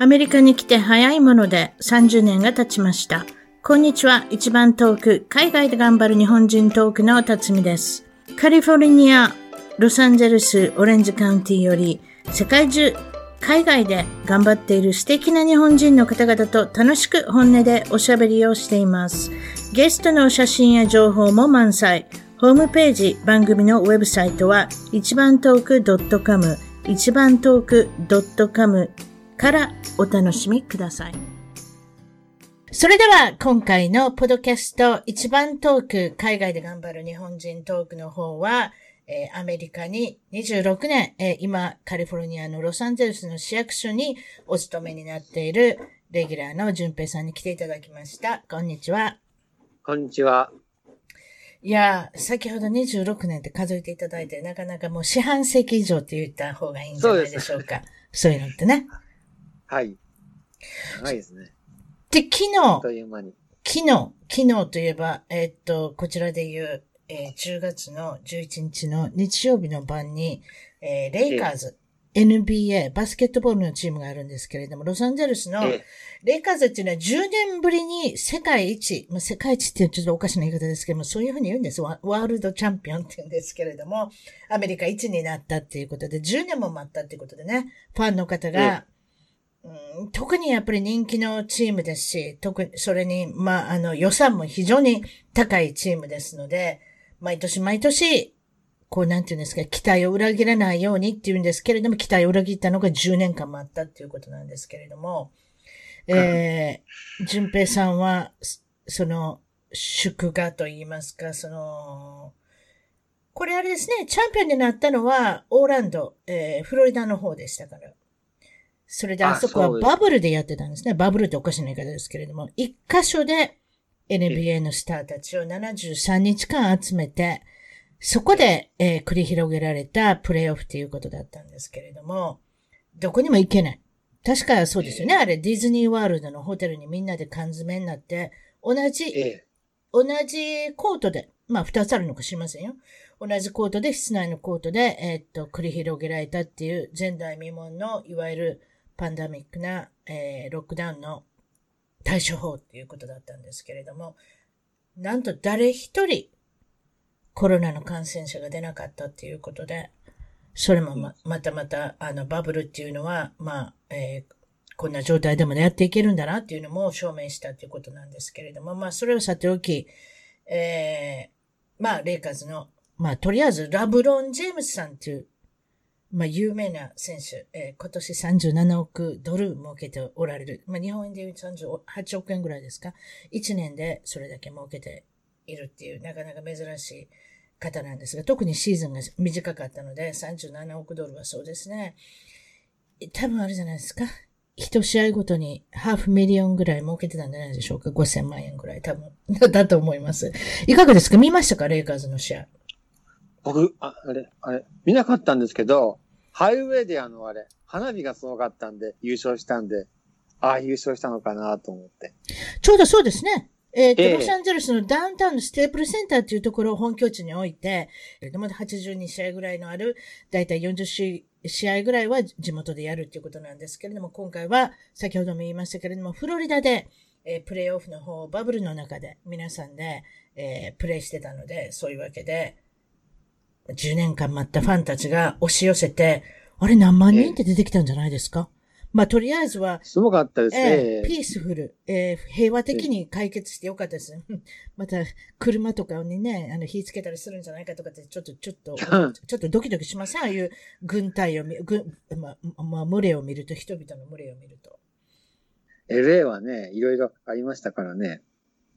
アメリカに来て早いもので30年が経ちました。こんにちは。一番遠く、海外で頑張る日本人トークの辰巳です。カリフォルニア、ロサンゼルス、オレンジカウンティより、世界中、海外で頑張っている素敵な日本人の方々と楽しく本音でおしゃべりをしています。ゲストの写真や情報も満載。ホームページ、番組のウェブサイトは、一番トーク .com、一番トーク .com からお楽しみください。それでは、今回のポドキャスト、一番トーク、海外で頑張る日本人トークの方は、えー、アメリカに26年、えー、今、カリフォルニアのロサンゼルスの市役所にお勤めになっている、レギュラーの淳平さんに来ていただきました。こんにちは。こんにちは。いや、先ほど26年って数えていただいて、なかなかもう四半世紀以上って言った方がいいんじゃないでしょうか。そういうのってね。はい。長いですね。で、昨日、という間に。昨日、昨日といえば、えー、っと、こちらで言う、えー、10月の11日の日曜日の晩に、えー、レイカーズ、NBA、バスケットボールのチームがあるんですけれども、ロサンゼルスのレイカーズっていうのは10年ぶりに世界一、まあ、世界一っていうちょっとおかしな言い方ですけども、そういうふうに言うんです。ワールドチャンピオンって言うんですけれども、アメリカ一になったっていうことで、10年も待ったっていうことでね、ファンの方が、うん、特にやっぱり人気のチームですし、特に、それに、まあ、あの、予算も非常に高いチームですので、毎年毎年、こう、なんていうんですか、期待を裏切らないようにっていうんですけれども、期待を裏切ったのが10年間もあったっていうことなんですけれども、えー、淳平さんは、その、祝賀と言いますか、その、これあれですね、チャンピオンになったのは、オーランド、えー、フロリダの方でしたから。それであそこはバブルでやってたんですね。バブルっておかしな言い方ですけれども、一箇所で NBA のスターたちを73日間集めて、そこで、えー、繰り広げられたプレイオフっていうことだったんですけれども、どこにも行けない。確かそうですよね。あれ、ディズニーワールドのホテルにみんなで缶詰になって、同じ、同じコートで、まあ二つあるのか知りませんよ。同じコートで、室内のコートで、えー、っと、繰り広げられたっていう前代未聞の、いわゆるパンダミックな、えー、ロックダウンの対処法っていうことだったんですけれども、なんと誰一人コロナの感染者が出なかったっていうことで、それもま、またまた、あの、バブルっていうのは、まあ、えー、こんな状態でもやっていけるんだなっていうのも証明したっていうことなんですけれども、まあ、それをさておき、えー、まあ、レイカーズの、まあ、とりあえず、ラブロン・ジェームスさんっていうまあ、有名な選手、えー、今年37億ドル儲けておられる。まあ、日本円で言う38億円ぐらいですか。1年でそれだけ儲けているっていう、なかなか珍しい方なんですが、特にシーズンが短かったので、37億ドルはそうですね。多分あれじゃないですか。一試合ごとに half million ぐらい儲けてたんじゃないでしょうか。5000万円ぐらい多分。だと思います。いかがですか？見ましたか？レイカーズの試合。僕、ああれ、あれ、見なかったんですけど、ハイウェイであの、あれ、花火がすごかったんで、優勝したんで、ああ、優勝したのかなと思って。ちょうどそうですね。えっ、ー、と、えー、ロサンゼルスのダウンタウンのステープルズセンターっていうところを本拠地に置いて、でも82試合ぐらいのある、だいたい40試合ぐらいは地元でやるっていうことなんですけれども、今回は先ほども言いましたけれども、フロリダで、えー、プレイオフの方、バブルの中で皆さんで、えー、プレイしてたので、そういうわけで、10年間待ったファンたちが押し寄せて、あれ何万人って出てきたんじゃないですか？まあ、とりあえずは、すごかったですね。えー、ピースフル、えー、平和的に解決してよかったです。また、車とかにね、あの、火つけたりするんじゃないかとかって、ちょっと、ちょっと、ちょっとドキドキしませんああいう軍隊を見、軍、まあ、まあ、群れを見ると、人々の群れを見ると。LA はね、いろいろありましたからね。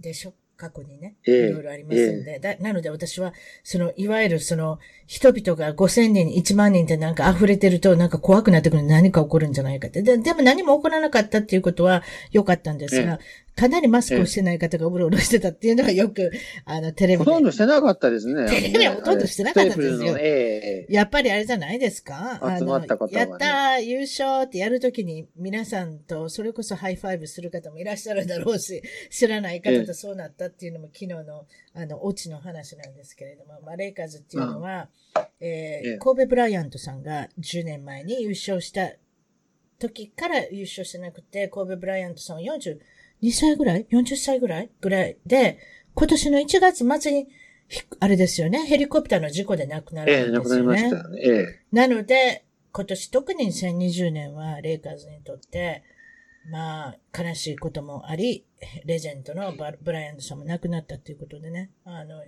でしょ過去にね、いろいろありますんで、えー、なので私は、その、いわゆるその、人々が5000人、1万人ってなんか溢れてると、なんか怖くなってくる何か起こるんじゃないかって。ででも何も起こらなかったっていうことは良かったんですが、かなりマスクをしてない方がうろうろしてたっていうのがよく、あの、テレビほとんどしてなかったですね。テレビはほとんどしてなかったですよ。えー、やっぱりあれじゃないですか？あの、ね、やった優勝ってやるときに皆さんとそれこそ high five する方もいらっしゃるだろうし、知らない方とそうなったっていうのも昨日の、あの、オチの話なんですけれども、まあ、レイカーズっていうのは、えー、コービー・ブライアントさんが10年前に優勝した時から優勝してなくて、コーベ・ブライアントさんは42歳ぐらい ?40 歳ぐらい？ぐらいで、今年の1月末に、あれですよね、ヘリコプターの事故で亡くなるんですよね。ええ、亡くなりましたね。ええ。なので、今年特に2020年はレイカーズにとって、まあ、悲しいこともあり、レジェンドのブライアンドさんも亡くなったっていうことでね、あの、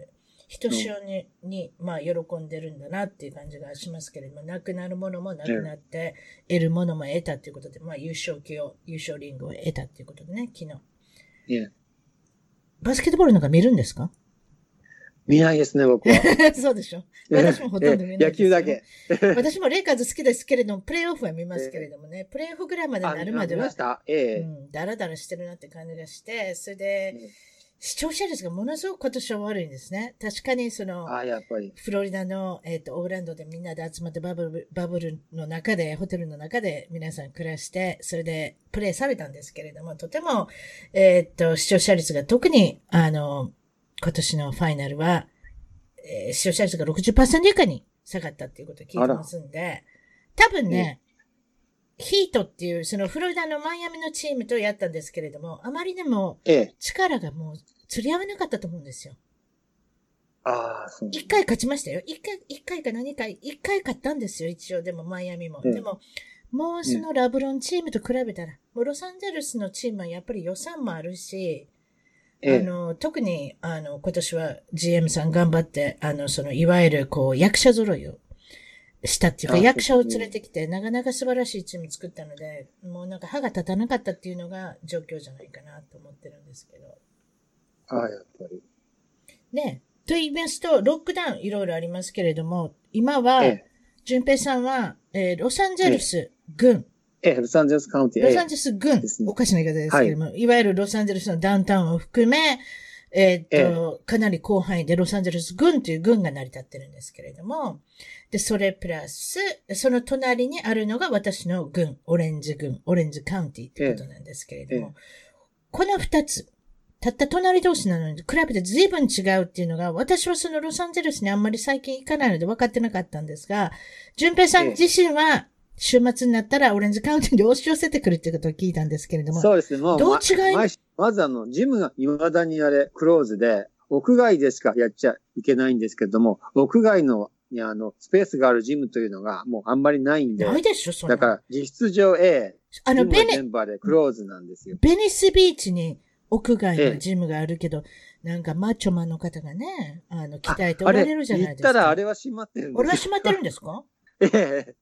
ひとしおに、に、まあ、喜んでるんだなっていう感じがしますけれども、なくなるものもなくなって、得るものも得たっていうことで、まあ、優勝旗を、優勝リングを得たっていうことでね、昨日。バスケットボールなんか見るんですか？見ないですね、僕は。そうでしょ？私もほとんど見ない野球だけ。私もレイカーズ好きですけれども、プレイオフは見ますけれどもね、プレイオフぐらいまでなるまでは、ええ。うん、だらだらしてるなって感じがして、それで、視聴者率がものすごく今年は悪いんですね。確かにその、あやっぱり。フロリダの、えっ、ー、と、オーランドでみんなで集まってバブル、バブルの中で、ホテルの中で皆さん暮らして、それでプレイされたんですけれども、とても、えっ、ー、と、視聴者率が特に、あの、今年のファイナルは、えー、視聴者率が60%以下に下がったっていうことを聞いてますんで、多分ね、ヒートっていう、そのフロリダのマイアミのチームとやったんですけれども、あまりにも力がもう釣り合わなかったと思うんですよ。ああ、そう。一回勝ちましたよ。一回、一回か何回、一回勝ったんですよ、一応。でも、マイアミも。でも、もうそのラブロンチームと比べたら、もうロサンゼルスのチームはやっぱり予算もあるし、あの、特に、あの、今年は GM さん頑張って、あの、その、いわゆる、こう、役者揃いをしたっていうか、役者を連れてきて、なかなか素晴らしいチーム作ったので、もうなんか歯が立たなかったっていうのが状況じゃないかなと思ってるんですけど。ああ、やっぱり。ね。と言いますと、ロックダウンいろいろありますけれども、今は、淳平さんは、えー、ロサンゼルス郡、ええ、ロサンゼルスカウンティ。ロサンゼルス郡、ね、おかしな言い方ですけれども、はい、いわゆるロサンゼルスのダウンタウンを含め、えー、っと、ええ、かなり広範囲でロサンゼルス郡という郡が成り立ってるんですけれども、で、それプラス、その隣にあるのが私の郡、オレンジ郡、オレンジカウンティってことなんですけれども、え、この二つ、たった隣同士なのに比べて随分違うっていうのが、私はそのロサンゼルスにあんまり最近行かないので分かってなかったんですが、淳平さん自身は、週末になったらオレンジカウンティに押し寄せてくるっていうことを聞いたんですけれども。そうですね。もう、どう違いままずあの、ジムが未だにあれ、クローズで、屋外でしかやっちゃいけないんですけども、屋外の、にあの、スペースがあるジムというのがもうあんまりないんで。ないでしょ、それ。だから、実質上 A、あの、ベネ、ンバーでクローズなんですよ。ベニスビーチに屋外のジムがあるけど、ええ、なんかマッチョマンの方がね、あの、鍛えておられるじゃないですか。行ったらあれは閉まってるんです俺は閉まってるんですか？ええ。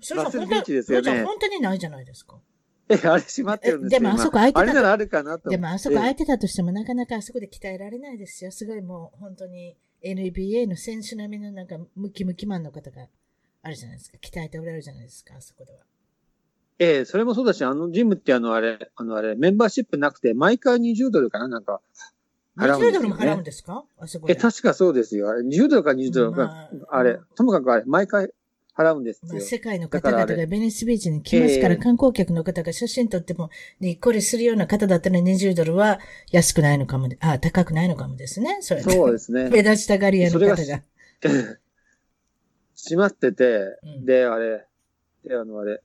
それじゃ本当ですよね。本当にないじゃないですか。え、あれ閉まってるんですよでもあそこ空いてた。あれならあるかなと。でもあそこ空いてたとしても、なかなかあそこで鍛えられないですよ。すごいもう本当に NBA の選手並みのなんかムキムキマンの方があるじゃないですか。鍛えておられるじゃないですか、あそこでは。ええそれもそうだし、あのジムってあのあれ、あのあれ、メンバーシップなくて、毎回20ドルかななんか、払うんですよ、ね。20ドルも払うんですか？あそこで。え、確かそうですよ。あれ、20ドルか20ドルか、まあ、あれ、ともかくあれ、毎回払うんですよ。まあ、世界の方々がベニスビーチに来ますから、観光客の方が写真撮っても、にっこりするような方だったら20ドルは安くないのかも、あ、高くないのかもですね。それそうですね。目立ちたがり屋の方が。が閉 まってて、うん、で、あれ、で、あの、あれ、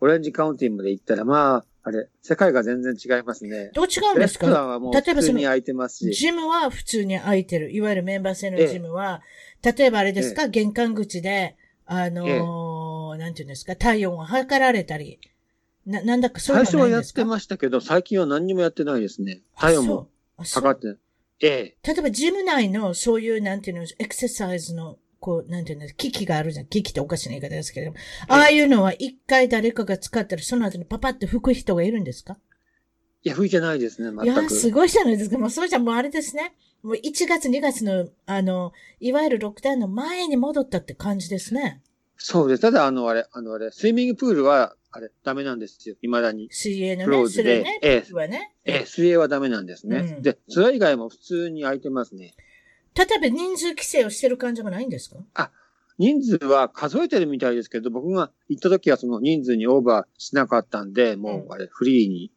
オレンジカウンティまで行ったら、まあ、あれ、世界が全然違いますね。どう違うんですか？レストランはもう普通に空いてますし。ジムは普通に空いてる。いわゆるメンバー制のジムは、ええ、例えばあれですか、え、玄関口で、あのー、なんていうんですか、体温を測られたり、な、なんだかそういうの最初はやってましたけど、最近は何にもやってないですね。体温も測って。ええ。例えば、ジム内のそういう、なんていうの、エクササイズの、こう、なんていうの、機器があるじゃん。機器っておかしな言い方ですけれども。ああいうのは一回誰かが使ったら、その後にパパって拭く人がいるんですか？いや、拭いてないですね、全く。いや、すごいじゃないですか。もうそうじゃ、もうあれですね。もう1月2月の、あの、いわゆるロックダウンの前に戻ったって感じですね。そうです。ただ、あの、あれ、あの、あれ、スイミングプールは、あれ、ダメなんですよ。未だに。水泳のね、クローズで。ね、ええ、ね、ええ、水泳はダメなんですね。うん、で、それ以外も普通に空いてますね。例えば人数規制をしてる感じもないんですか？あ、人数は数えてるみたいですけど、僕が行った時はその人数にオーバーしなかったんで、もうあれ、フリーに。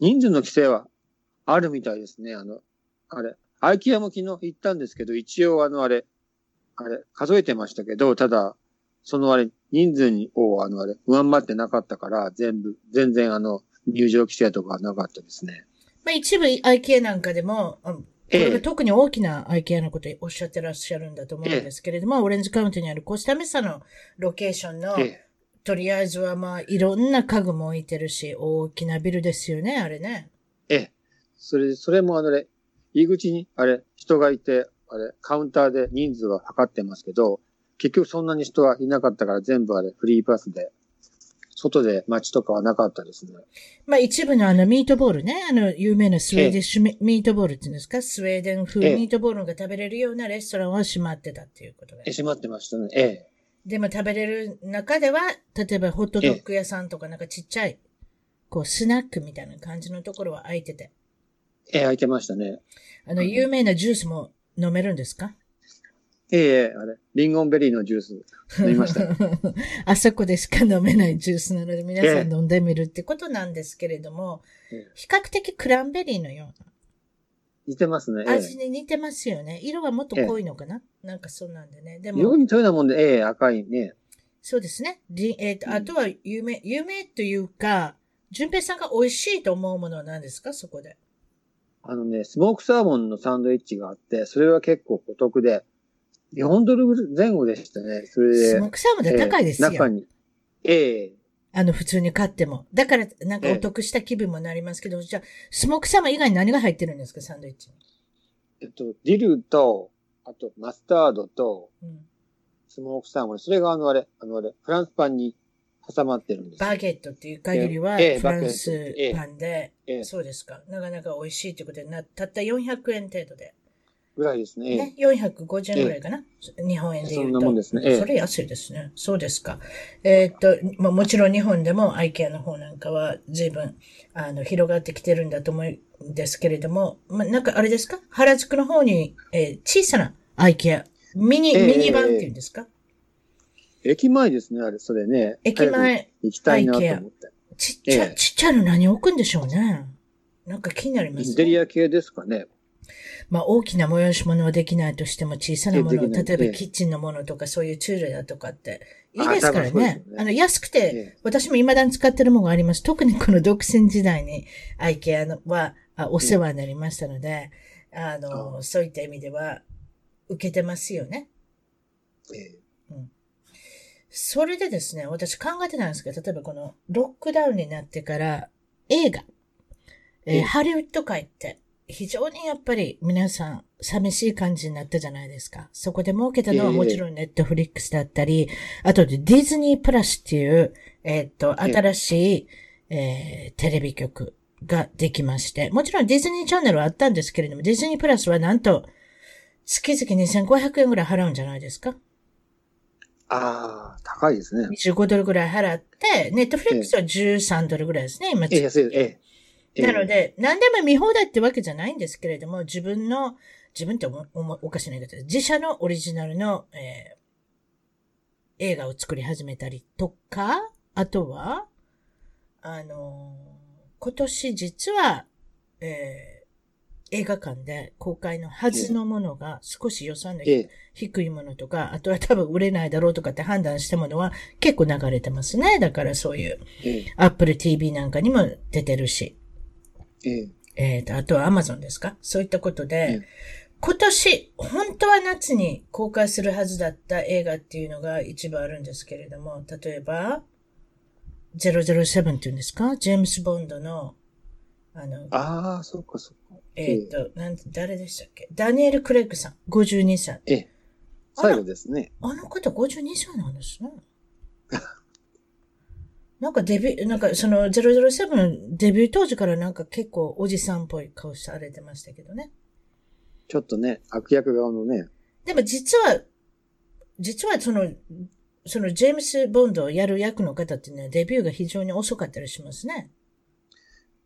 人数の規制はあるみたいですね。あの、あれ、アイキアも昨日行ったんですけど、一応あの、あれ、あれ、数えてましたけど、ただ、そのあれ、人数に、を、あのあれ、上回ってなかったから、全部、全然あの、入場規制とかなかったですね。まあ一部 IKEA なんかでも、これが特に大きな IKEA のことをおっしゃってらっしゃるんだと思うんですけれども、オレンジカウンティにあるコスタメサのロケーションの、とりあえずはまあいろんな家具も置いてるし、大きなビルですよね、あれね。ええ。それ、それもあのね、入り口に、あれ、人がいて、あれ、カウンターで人数は測ってますけど、結局そんなに人はいなかったから全部あれ、フリーパスで、外で街とかはなかったですね。まあ一部のあのミートボールね、あの有名なスウェーディッシュミートボールっていうんですか、スウェーデン風ミートボールが食べれるようなレストランは閉まってたっていうことで。閉まってましたね。ええ。でも食べれる中では、例えばホットドッグ屋さんとかなんかちっちゃい、こうスナックみたいな感じのところは空いてて。ええ、空いてましたね。あの、有名なジュースも飲めるんですか？ええ、あれ、リンゴンベリーのジュース飲みました。あそこでしか飲めないジュースなので皆さん飲んでみるってことなんですけれども、え比較的クランベリーのような。似てますね。味に似てますよね。色がもっと濃いのかな、なんかそうなんでね。でも。色にそういうなもんで、ええ、赤いね。そうですね。えっ、ー、と、あとは有名、有名というか、淳平さんが美味しいと思うものは何ですか？そこで。あのね、スモークサーモンのサンドイッチがあって、それは結構お得で、4ドル前後でしたね。それで。スモークサーモンって高いですよ。えー、中に。ええー、あの、普通に買っても。だから、なんかお得した気分もなりますけど、えー、じゃあ、スモークサーモン以外に何が入ってるんですか、サンドイッチに。えっと、ディルと、あと、マスタードと、うん、スモークサーモン。それがあのあれ、あのあれ、フランスパンに挟まってるんです。バゲットっていう限りは、フランスパンで、えー、そうですか。なかなか美味しいということでな、たった400円程度で。ぐらいですね。ね、450円ぐらいかな、え日本円で言うと。そんなもんですね。えそれ安いですね。そうですか。えー、っと、まあ、もちろん日本でも IKEA の方なんかは随分、あの、広がってきてるんだと思うんですけれども、まあ、なんかあれですか？原宿の方に、えー、小さな IKEA、ミニ、ミニ版っていうんですか？駅前ですね、あれ、それね。駅前。行きたいなと思って。ちっちゃ、ちっちゃいの何置くんでしょうね。なんか気になりますね。インテリア系ですかね。まあ大きな催し物はできないとしても小さなもの、例えばキッチンのものとかそういうツールだとかっていいですからね。ね。あの安くて、私も未だに使ってるものがあります。特にこの独身時代にアイケアはお世話になりましたので、あの、そういった意味では受けてますよね。うん、それでですね、私考えてたんですけど、例えばこのロックダウンになってから映画、えー、ハリウッド界って非常にやっぱり皆さん寂しい感じになったじゃないですか。そこで儲けたのはもちろんネットフリックスだったり、あとでディズニープラスっていう、えっ、と、新しい、えー、テレビ局ができまして、もちろんディズニーチャンネルはあったんですけれども、ディズニープラスはなんと月々2500円ぐらい払うんじゃないですかああ、高いですね。25ドルぐらい払って、ネットフリックスは13ドルぐらいですね、今。ええ、安い、ええ。なので、何でも見放題ってわけじゃないんですけれども、自分の、自分っておおかしな言い方です。自社のオリジナルの、えー、映画を作り始めたりとか、あとは、あのー、今年実は、えー、映画館で公開のはずのものが少し予算の低いものとか、あとは多分売れないだろうとかって判断したものは結構流れてますね。だからそういう、Apple TV なんかにも出てるし。ええー、と、あとは Amazon ですか？そういったことで、え今年、本当は夏に公開するはずだった映画っていうのが一部あるんですけれども、例えば、007っていうんですか？ジェームス・ボンドの、あの、ああ、そうか、そうか。えっ、と、なん誰でしたっけ？ダニエル・クレッグさん、52歳。ええ。最後ですね。あの方52歳なんですね。なんかデビュー、なんかその007のデビュー当時からなんか結構おじさんっぽい顔されてましたけどね。ちょっとね、悪役側のね。でも実は、実はその、そのジェームス・ボンドをやる役の方っていうのはデビューが非常に遅かったりしますね。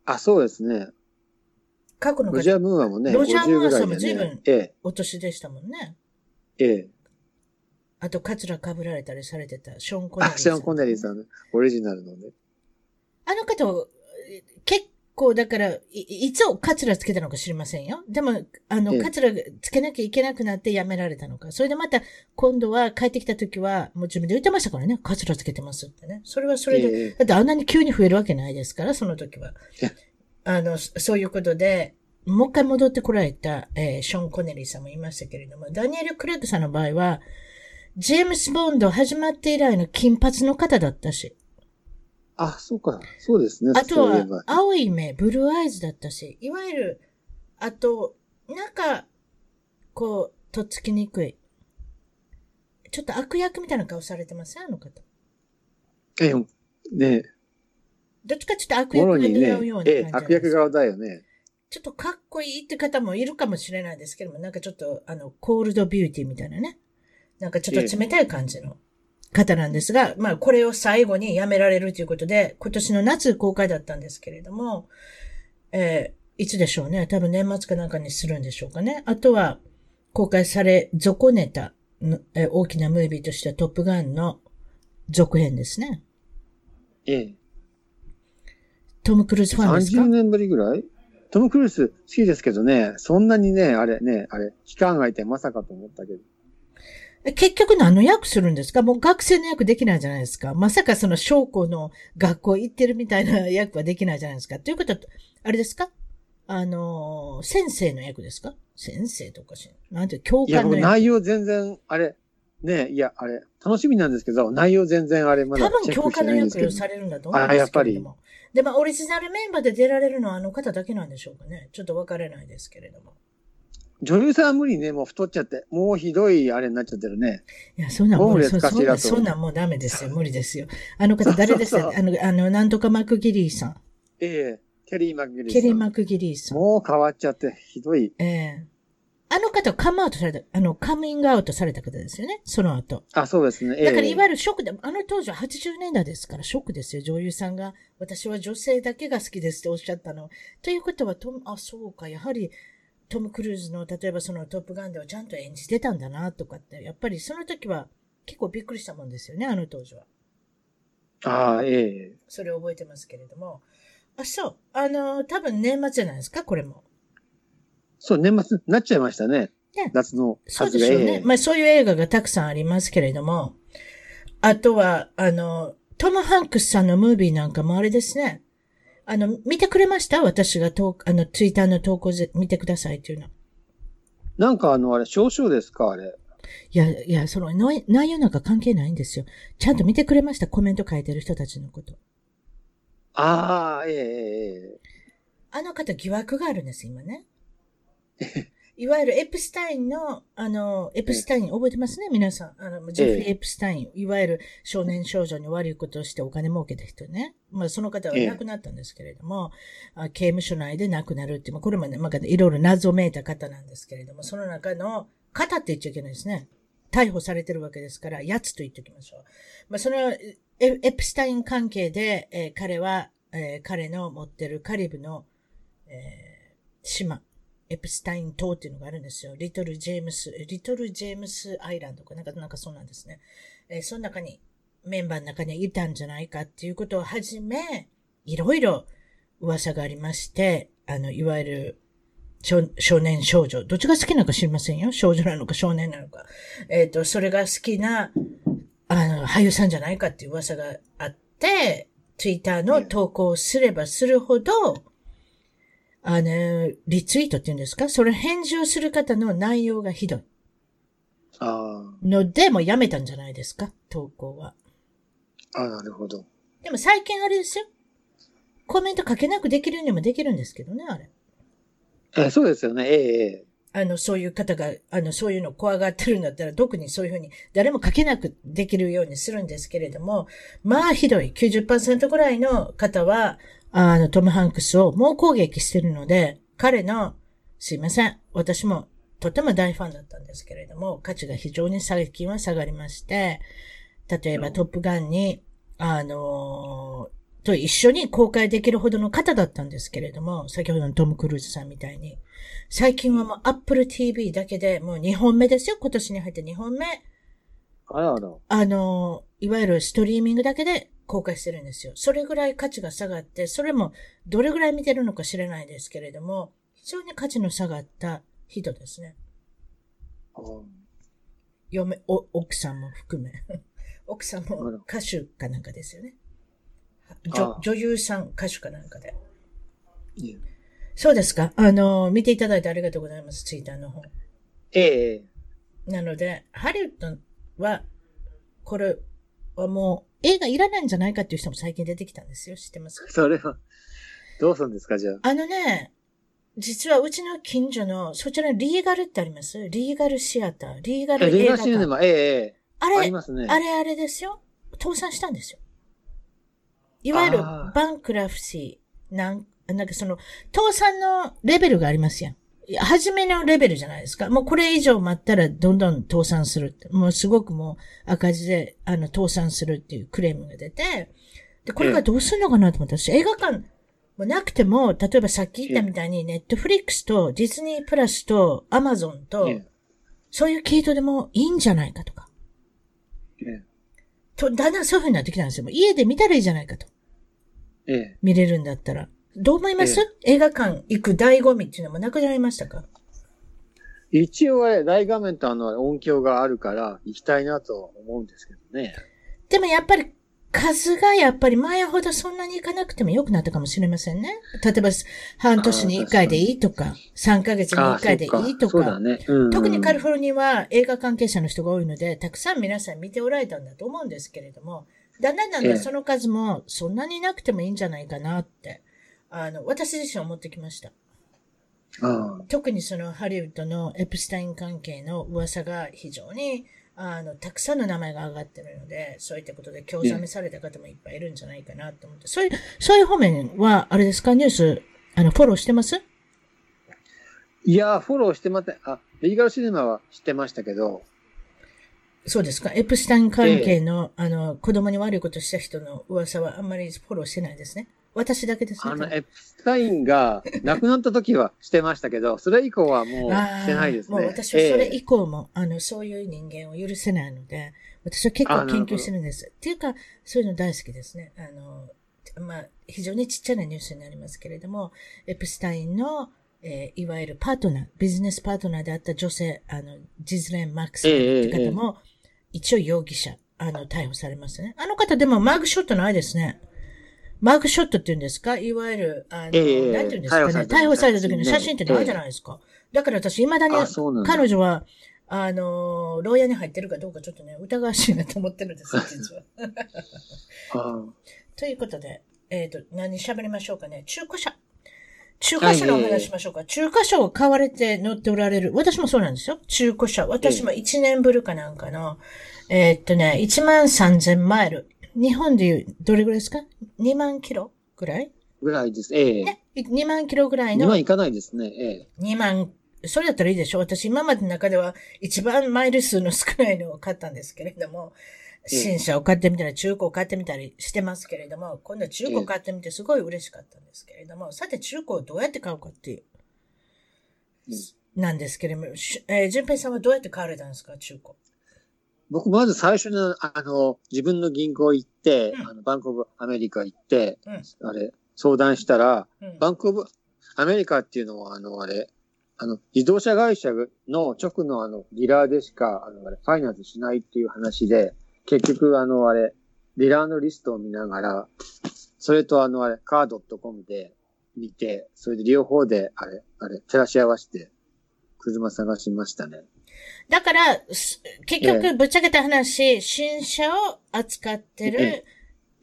あ、そうですね。過去のロジャー・ムーアもね、ロジャー・ムーアさんも随分お年でしたもんね。ええ。あと、カツラ被られたりされてた、ショーン・コネリーさん。あ、ショーン・コネリーさん、オリジナルのね。あの方、結構、だから、い、いつをカツラつけたのか知りませんよ。でも、あの、カツラつけなきゃいけなくなってやめられたのか。それでまた、今度は帰ってきた時は、もう自分で言ってましたからね。カツラつけてますってね。それはそれで、だってあんなに急に増えるわけないですから、その時は。あの、そういうことで、もう一回戻ってこられた、えー、ショーン・コネリーさんも言いましたけれども、ダニエル・クレッグさんの場合は、ジェームス・ボンド始まって以来の金髪の方だったし。あ、そうか。そうですね。あとは、青い目、ブルーアイズだったし、いわゆる、あと、なんか、こう、とっつきにくい。ちょっと悪役みたいな顔されてません？あの方。え、ねどっちかちょっと悪役が似合うような感じ、ね、ええ、悪役側だよね。ちょっとかっこいいって方もいるかもしれないですけども、なんかちょっと、あの、コールドビューティーみたいなね。なんかちょっと冷たい感じの方なんですが、まあこれを最後にやめられるということで、今年の夏公開だったんですけれども、えー、いつでしょうね。多分年末かなんかにするんでしょうかね。あとは、公開され、続ネタえー、大きなムービーとしてはトップガンの続編ですね。ええ。トム・クルーズファンですか ?30 年ぶりぐらい？トム・クルーズ好きですけどね、そんなにね、あれね、あれ、期間空いてまさかと思ったけど。結局何の役するんですか？もう学生の役できないじゃないですか。まさかその小校の学校行ってるみたいな役はできないじゃないですか。ということは、あれですか？あの、先生の役ですか？先生とかし、なんて、教官の役。いや、内容全然、あれ、ねいや、あれ、楽しみなんですけど、内容全然あれまだ多分教官の役をされるんだと思うんですけどあ、やっぱり。で、まあ、オリジナルメンバーで出られるのはあの方だけなんでしょうかね。ちょっとわからないですけれども。女優さんは無理ね、もう太っちゃって。もうひどいあれになっちゃってるね。いや、そんなんもう、そそんな、そんなんもうダメですよ。無理ですよ。あの方誰ですかあの、あの、なんとかマクギリーさん。ええケリー・マクギリーさん。ケリー・マクギリーさん。もう変わっちゃって、ひどい。ええあの方カムアウトされた、あの、カミングアウトされた方ですよね、その後。あ、そうですね。だからいわゆるショックで、あの当時は80年代ですから、ショックですよ、女優さんが。私は女性だけが好きですっておっしゃったの。ということは、トあ、そうか、やはり、トム・クルーズの、例えばそのトップガンではちゃんと演じてたんだな、とかって、やっぱりその時は結構びっくりしたもんですよね、あの当時は。ああ、ええそれを覚えてますけれども。あ、そう。あの、多分年末じゃないですか、これも。そう、年末になっちゃいましたね。ね夏のそうですよね。まあそういう映画がたくさんありますけれども、あとは、あの、トム・ハンクスさんのムービーなんかもあれですね。あの、見てくれました？私がと、あの、ツイッターの投稿で見てくださいっていうの。なんかあの、あれ、少々ですか？あれ。いや、いや、その内容なんか関係ないんですよ。ちゃんと見てくれました？コメント書いてる人たちのこと。ああ、ええええ。あの方疑惑があるんです、今ね。いわゆるエプスタインの、あの、エプスタイン、覚えてますね、皆さん。あの、ジェフリー・エプスタイン、いわゆる少年少女に悪いことをしてお金儲けた人ね。まあ、その方は亡くなったんですけれども、あ刑務所内で亡くなるっていう、まあ、これもね、まあ、いろいろ謎めいた方なんですけれども、その中の、方って言っちゃいけないですね。逮捕されてるわけですから、やつと言っておきましょう。まあ、その、エプスタイン関係で、えー、彼は、えー、彼の持ってるカリブの、えー、島、エプスタイン島っていうのがあるんですよ。リトル・ジェームス、リトル・ジェームス・アイランドかなんか、なんかそうなんですね。えー、その中に、メンバーの中にいたんじゃないかっていうことをはじめ、いろいろ噂がありまして、あの、いわゆる、少年少女。どっちが好きなのか知りませんよ？少女なのか少年なのか。えっ、ー、と、それが好きな、あの、俳優さんじゃないかっていう噂があって、ツイッターの投稿をすればするほど、あの、リツイートって言うんですか？それ返事をする方の内容がひどい。ああ。ので、もやめたんじゃないですか？投稿は。ああ、なるほど。でも最近あれですよ。コメント書けなくできるにもできるんですけどね、あれ。えそうですよね、ええあの、そういう方が、あの、そういうの怖がってるんだったら、特にそういうふうに、誰も書けなくできるようにするんですけれども、まあ、ひどい。90%ぐらいの方は、あの、トム・ハンクスを猛攻撃してるので、彼の、すいません。私もとても大ファンだったんですけれども、価値が非常に最近は下がりまして、例えばトップガンに、あのー、と一緒に公開できるほどの方だったんですけれども、先ほどのトム・クルーズさんみたいに。最近はもう Apple TV だけでもう2本目ですよ。今年に入って2本目。あらあら。あの、いわゆるストリーミングだけで公開してるんですよ。それぐらい価値が下がって、それもどれぐらい見てるのか知らないですけれども、非常に価値の下がった人ですね。嫁、お、奥さんも含め。奥さんも歌手かなんかですよね。女女優さん、歌手かなんかで。そうですか？あの、見ていただいてありがとうございます、ツイッターの方。ええなので、ハリウッドは、これはもう映画いらないんじゃないかっていう人も最近出てきたんですよ。知ってます？かそれは、どうするんですか、じゃあ。あのね、実はうちの近所の、そちらにリーガルってあります？リーガルシアター。リーガル映画館。リーガルシネマ、ええあれ、ありますね。あれあれですよ。倒産したんですよ。いわゆるバンクラフシー、なん、なんかその、倒産のレベルがありますやん。初めのレベルじゃないですか。もうこれ以上待ったらどんどん倒産する。もうすごくもう赤字で、あの、倒産するっていうクレームが出て、で、これがどうするのかなと思ったし、映画館もなくても、例えばさっき言ったみたいに、ネットフリックスとディズニープラスとアマゾンと、そういう系統でもいいんじゃないかとか。と、だんだんそういう風になってきたんですよ。家で見たらいいじゃないかと。ええ。見れるんだったら。どう思います、ええ、映画館行く醍醐味っていうのもなくなりましたか？一応は大画面とあの音響があるから行きたいなと思うんですけどね。でもやっぱり数がやっぱり前ほどそんなに行かなくても良くなったかもしれませんね。例えば半年に1回でいいとか、3ヶ月に1回でいいとか。ね特にカリフォルニアは映画関係者の人が多いので、たくさん皆さん見ておられたんだと思うんですけれども、だんだんだんだんその数もそんなになくてもいいんじゃないかなって、あの、私自身思ってきました。特にそのハリウッドのエプスタイン関係の噂が非常にあの、たくさんの名前が上がってるので、そういったことで興ざめされた方もいっぱいいるんじゃないかなと思って、そういう、そういう方面は、あれですか、ニュース、あの、フォローしてます？いや、フォローしてません。あ、リーガルシネマは知ってましたけど。そうですか？エプスタイン関係の、えー、あの、子供に悪いことした人の噂はあんまりフォローしてないですね。私だけですね。あの、エプスタインが亡くなった時はしてましたけど、それ以降はもうしてないですね。もう私はそれ以降も、えー、あの、そういう人間を許せないので、私は結構研究してるんです。っていうか、そういうの大好きですね。あの、まあ、非常にちっちゃなニュースになりますけれども、エプスタインの、えー、いわゆるパートナー、ビジネスパートナーであった女性、あの、ジズレン・マックスって方も、一応容疑者、あの、逮捕されますね。あの方でもマーグショットないですね。マークショットって言うんですか？いわゆる、あの、えー、なんて言うんですかね？逮捕された時の写真ってないじゃないですか。えー、だから私、未だに、彼女は、あの、牢屋に入ってるかどうかちょっとね、疑わしいなと思ってるんですよ、実は。ということで、えっ、ー、と、何喋りましょうかね？中古車。中古車のお話しましょうか。中古車を買われて乗っておられる。私もそうなんですよ。中古車。私も1年ぶりかなんかの、えー、っとね、1万3000マイル。日本でいう、どれぐらいですか ?2 万キロぐらい？ぐらいです。ええね。2万キロぐらいの。2万いかないですね。ええ。2万、それだったらいいでしょ？私今までの中では一番マイル数の少ないのを買ったんですけれども、新車を買ってみたり、中古を買ってみたりしてますけれども、今度は中古を買ってみてすごい嬉しかったんですけれども、さて中古をどうやって買うかっていう、なんですけれども、えー、淳平さんはどうやって買われたんですか、中古。僕、まず最初の、あの、自分の銀行行って、うん、あの、バンクオブアメリカ行って、うん、あれ、相談したら、うん、バンクオブアメリカっていうのは、あの、あれ、あの、自動車会社の直のあの、ディーラーでしか、あの、あれ、ファイナンスしないっていう話で、結局、あの、あれ、ディーラーのリストを見ながら、それとあの、あれ、 Cars.com で見て、それで両方で、あれ、あれ、照らし合わせて、車探しましたね。だから、結局、ぶっちゃけた話、新車を扱ってる、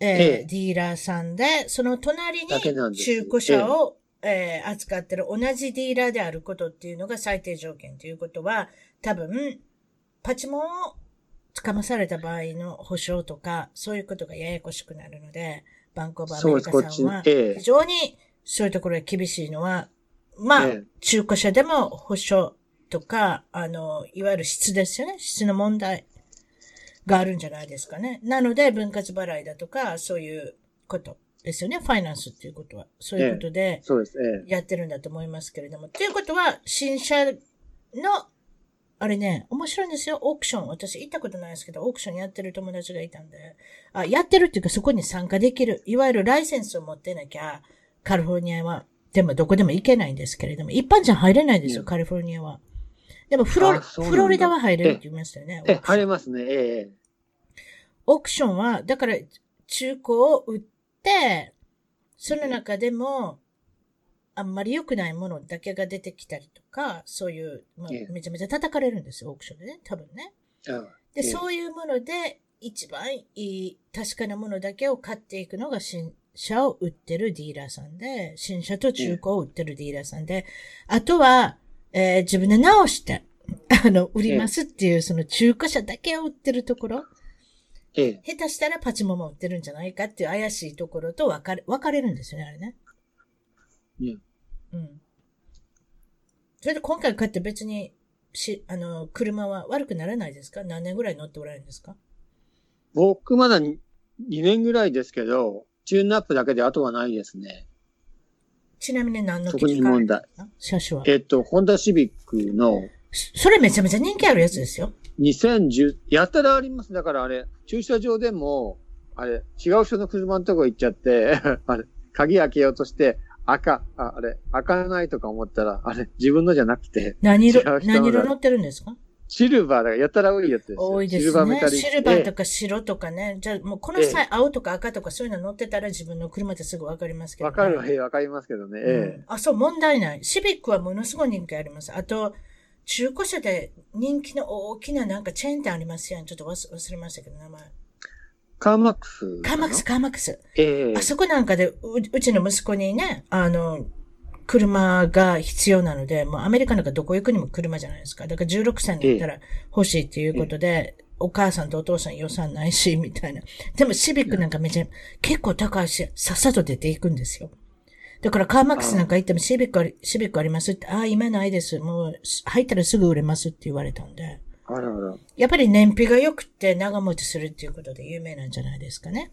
えー、ディーラーさんで、その隣に中古車を、えー、扱ってる同じディーラーであることっていうのが最低条件ということは、多分、パチモンを捕まされた場合の保証とか、そういうことがややこしくなるので、バンコバーアメリカさんは、非常にそういうところが厳しいのは、まあ、中古車でも保証とか、あの、いわゆる質ですよね。質の問題があるんじゃないですかね。なので、分割払いだとか、そういうことですよね。ファイナンスっていうことは。そういうことで、そうです。やってるんだと思いますけれども。ということは、新車の、あれね、面白いんですよ。オークション。私行ったことないですけど、オークションやってる友達がいたんで。あ、やってるっていうかそこに参加できる。いわゆるライセンスを持ってなきゃ、カリフォルニアは、でもどこでも行けないんですけれども、一般じゃ入れないですよ、カリフォルニアは。でもフロ、フロリダは入れるって言いましたよね。え、入れますね、ええ。オークションは、だから、中古を売って、その中でも、あんまり良くないものだけが出てきたりとか、そういう、まあ、めちゃめちゃ叩かれるんですよ、オークションでね、多分ね。で、そういうもので、一番いい、確かなものだけを買っていくのが新車を売ってるディーラーさんで、新車と中古を売ってるディーラーさんで、あとは、えー、自分で直して、あの、売りますっていう、その中古車だけを売ってるところ。ええ、下手したらパチモンも売ってるんじゃないかっていう怪しいところと分かれ、分かれるんですよね、あれね。うん。それで今回買って別に、し、あの、車は悪くならないですか？何年ぐらい乗っておられるんですか？僕まだ 2, 2年ぐらいですけど、チューンナップだけで後はないですね。ちなみに何のそこに問題。車種はえっと、ホンダシビックの。それめちゃめちゃ人気あるやつですよ。2010、やったらあります。だからあれ、駐車場でも、あれ、違う人の車のとこ行っちゃって あれ、鍵開けようとして、赤、ああれ、開かないとか思ったら、あれ、自分のじゃなくて。何色、何色乗ってるんですか？シルバーだから、やったら多いやつです多いですね。シルバーメタリシルバーとか白とかね。じゃあ、もうこの際、青とか赤とかそういうの乗ってたら自分の車ってすぐわかりますけど、わ、かるわ、わかりますけどね、ええあ、そう、問題ない。シビックはものすごい人気あります。あと、中古車で人気の大きななんかチェーン店ありますやん。ちょっと忘れましたけど、名前。カーマックス。カーマックス、カーマックス。ええあそこなんかでう、うちの息子にね、あの、車が必要なので、もうアメリカなんかどこ行くにも車じゃないですか。だから16歳になったら欲しいっていうことで、お母さんとお父さん予算ないし、みたいな。でもシビックなんかめちゃ、結構高いし、さっさと出ていくんですよ。だからカーマックスなんか行ってもシビックあり、シビックありますって、ああ、今ないです。もう入ったらすぐ売れますって言われたんで。あらあら。やっぱり燃費が良くて長持ちするっていうことで有名なんじゃないですかね。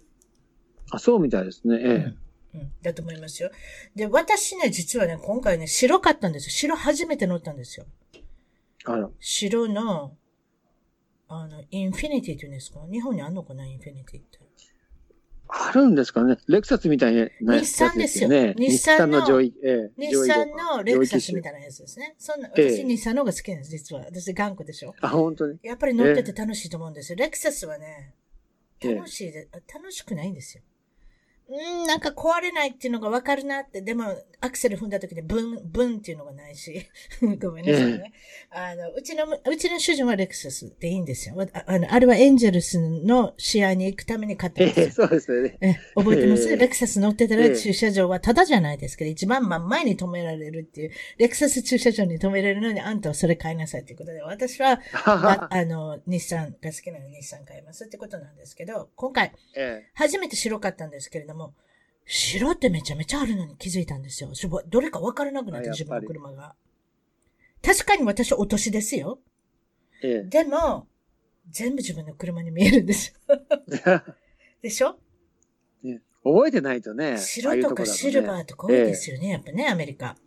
あ、そうみたいですね。ええ。うんうん、だと思いますよ。で、私ね、実はね、今回ね、白かったんですよ。白初めて乗ったんですよ。あら。白の、あの、インフィニティって言うんですか？日本にあんのかなインフィニティって。あるんですかねレクサスみたいな日産ですよ。日産の上位、ええ、日産のレクサスみたいなやつですね。そんな、私、日産の方が好きなんです、実は。私、頑固でしょ。あ、本当に？やっぱり乗ってて楽しいと思うんですよ。レクサスはね、楽しいで、楽しくないんですよ。うん、なんか壊れないっていうのがわかるなって、でも、アクセル踏んだ時にブン、ブンっていうのがないし。ごめんなさいね。あの、うちの、うちの主人はレクサスでいいんですよ。ああの、あれはエンジェルスの試合に行くために買ったんですよ。えー、そうですよね。え、覚えてます、えー、レクサス乗ってたら駐車場はただじゃないですけど、一番真ん前に止められるっていう、レクサス駐車場に止められるのに、あんたはそれ買いなさいっていうことで、私は、あ あの、日産が好きなので日産買いますってことなんですけど、今回、初めて白かったんですけれども、白ってめちゃめちゃあるのに気づいたんですよ。どれか分からなくなって、自分の車が。確かに私お年ですよ。ええ、でも、全部自分の車に見えるんですよ。でしょ、ね、覚えてないとね。白とかシルバーとか多いですよね、え、やっぱね、アメリカ。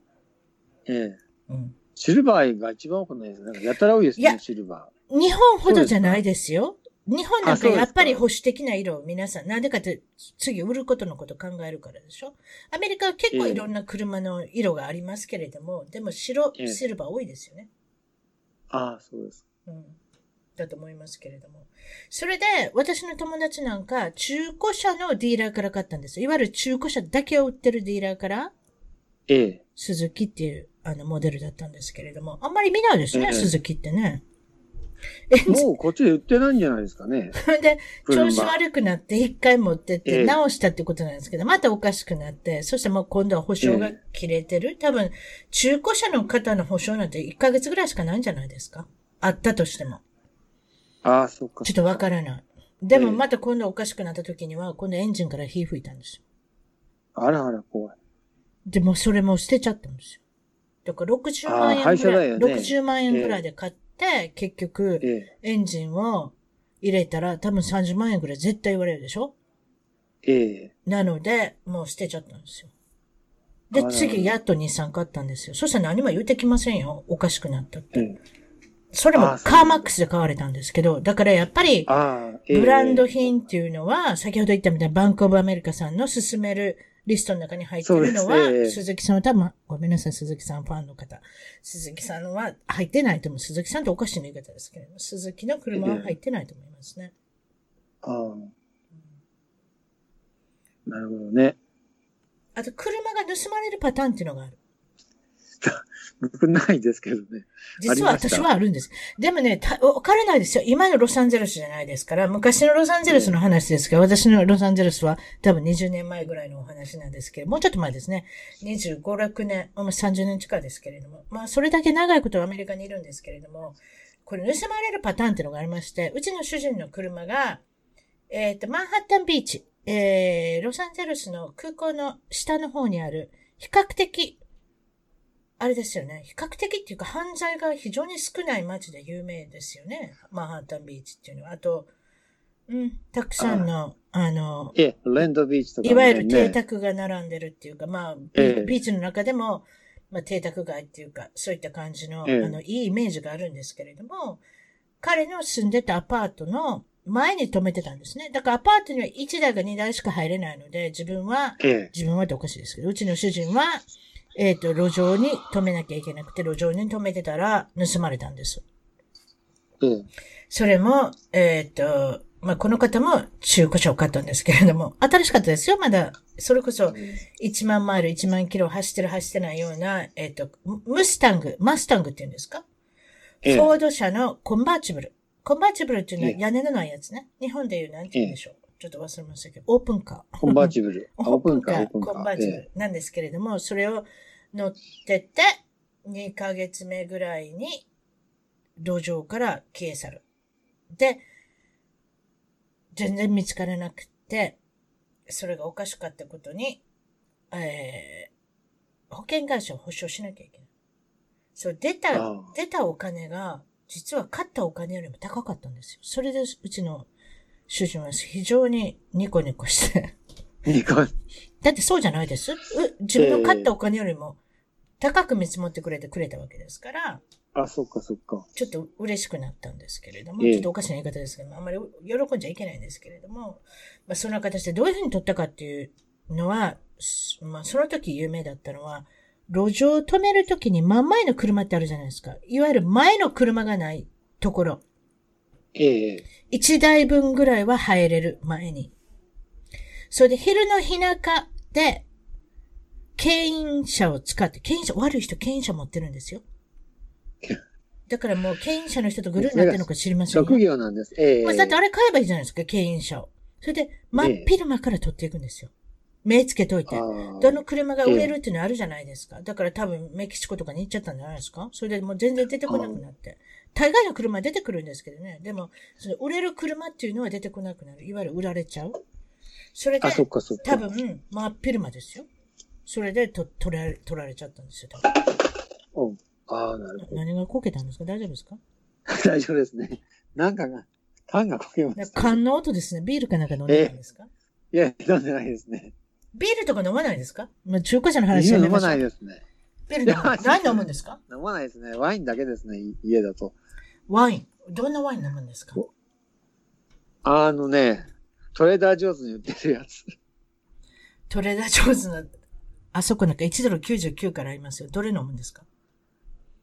ええ。うん。シルバーが一番多くないですね。やたら多いですね、シルバー。日本ほどじゃないですよ。日本なんかやっぱり保守的な色を皆さん、なんでかって次売ることのこと考えるからでしょ？アメリカは結構いろんな車の色がありますけれども、でも白、シルバー多いですよね。ああ、そうです。うん。だと思いますけれども。それで、私の友達なんか、中古車のディーラーから買ったんですよ。いわゆる中古車だけを売ってるディーラーから、ええ。鈴木っていう、あの、モデルだったんですけれども、あんまり見ないですね、ええ、鈴木ってね。もうこっちで売ってないんじゃないですかね。で、調子悪くなって一回持ってって直したってことなんですけど、またおかしくなって、そしてもう今度は保証が切れてる。多分、中古車の方の保証なんて1ヶ月ぐらいしかないんじゃないですか？あったとしても。ああ、そっか。ちょっとわからない。でもまた今度おかしくなった時には、今度エンジンから火吹いたんですよ。あらあら、怖い。でもそれも捨てちゃったんですよ。だから60万円ぐらい、ね、60万円ぐらいで買って、で、結局、エンジンを入れたら多分30万円くらい絶対言われるでしょ？ええなので、もう捨てちゃったんですよ。で、次、やっと日産買ったんですよ。そしたら何も言うてきませんよ。おかしくなったって。それもカーマックスで買われたんですけど、だからやっぱり、ブランド品っていうのは、先ほど言ったみたいなバンクオブアメリカさんの勧めるリストの中に入ってるのは、鈴木さんは多分、ごめんなさい、鈴木さんファンの方。鈴木さんは入ってないと思う。鈴木さんっておかしな言い方ですけれども、鈴木の車は入ってないと思いますね。ああ。なるほどね。あと、車が盗まれるパターンっていうのがある。僕ないですけどね。実は私はあるんです。でもね、わからないですよ。今のロサンゼルスじゃないですから、昔のロサンゼルスの話ですけど、私のロサンゼルスは多分20年前ぐらいのお話なんですけど、もうちょっと前ですね。25、6年、まあ、30年近いですけれども。まあ、それだけ長いことアメリカにいるんですけれども、これ盗まれるパターンっていうのがありまして、うちの主人の車が、えっ、ー、と、マンハッタンビーチ、えー、ロサンゼルスの空港の下の方にある、比較的あれですよね。比較的っていうか犯罪が非常に少ない街で有名ですよね。マンハッタンビーチっていうのは。あと、うん、たくさんの、あの、え、レンドビーチとか、ね、いわゆる邸宅が並んでるっていうか、まあ、ビーチの中でも、まあ、邸宅街っていうか、そういった感じの、あの、いいイメージがあるんですけれども、彼の住んでたアパートの前に止めてたんですね。だからアパートには1台か2台しか入れないので、自分は、自分はっておかしいですけど、うちの主人は、えっ、ー、と、路上に止めなきゃいけなくて、路上に止めてたら盗まれたんです。うん。それも、えっ、ー、と、まあ、この方も中古車を買ったんですけれども、新しかったですよ、まだ。それこそ、1万マイル、1万キロ走ってる走ってないような、えっ、ー、と、ムスタング、マスタングって言うんですか、フォード車のコンバーチブル。コンバーチブルっていうのは屋根のないやつね。日本で言うなんて言うんでしょう。ちょっと忘れましたけど、オープンカー。コンバーチブル。オープンカー。コンバーチブルなんですけれども、それを乗ってて、2ヶ月目ぐらいに、路上から消え去る。で、全然見つからなくて、それがおかしかったことに、えー、保険会社を保証しなきゃいけない。そう、出た、出たお金が、実は買ったお金よりも高かったんですよ。それで、うちの主人は非常にニコニコしてニコだってそうじゃないです。う自分の買ったお金よりも高く見積もってくれてくれたわけですから、あ、そっかそっか。ちょっと嬉しくなったんですけれども、ちょっとおかしな言い方ですけども、あんまり喜んじゃいけないんですけれども、まあ、そんな形でどういうふうに取ったかっていうのは、まあ、その時有名だったのは、路上を止めるときに真ん前の車ってあるじゃないですか。いわゆる前の車がないところ。ええ。一台分ぐらいは入れる前に。それで昼の日中で、牽引車を使って、牽引車、悪い人牽引車持ってるんですよ。だからもう牽引車の人とグルーになってるのか知りませんよ。職業なんです。ええまあ、だってあれ買えばいいじゃないですか、牽引車を。それで、真っ昼間から取っていくんですよ。目つけといて。どの車が売れるっていうのあるじゃないですか。だから多分メキシコとかに行っちゃったんじゃないですかそれでもう全然出てこなくなって。大概の車出てくるんですけどね。でも、その売れる車っていうのは出てこなくなる。いわゆる売られちゃう。それで、多分、真っ昼間ですよ。それでと取られ、取られちゃったんですよ、多分。うん。ああ、なるほど。何がこけたんですか？大丈夫ですか？大丈夫ですね。なんかが、缶がこけました、ね。缶の音ですね。ビールかなんか飲んでないんですか、いや、飲んでないですね。ビールとか飲まないですか？まあ、中華車の話は飲まないですね。ビール飲ま何飲むんですか？飲まないですね。ワインだけですね、家だと。ワインどんなワイン飲むんですか？あのね、トレーダー上手に売ってるやつ。トレーダー上手の、あそこなんか1ドル99からありますよ。どれ飲むんですか？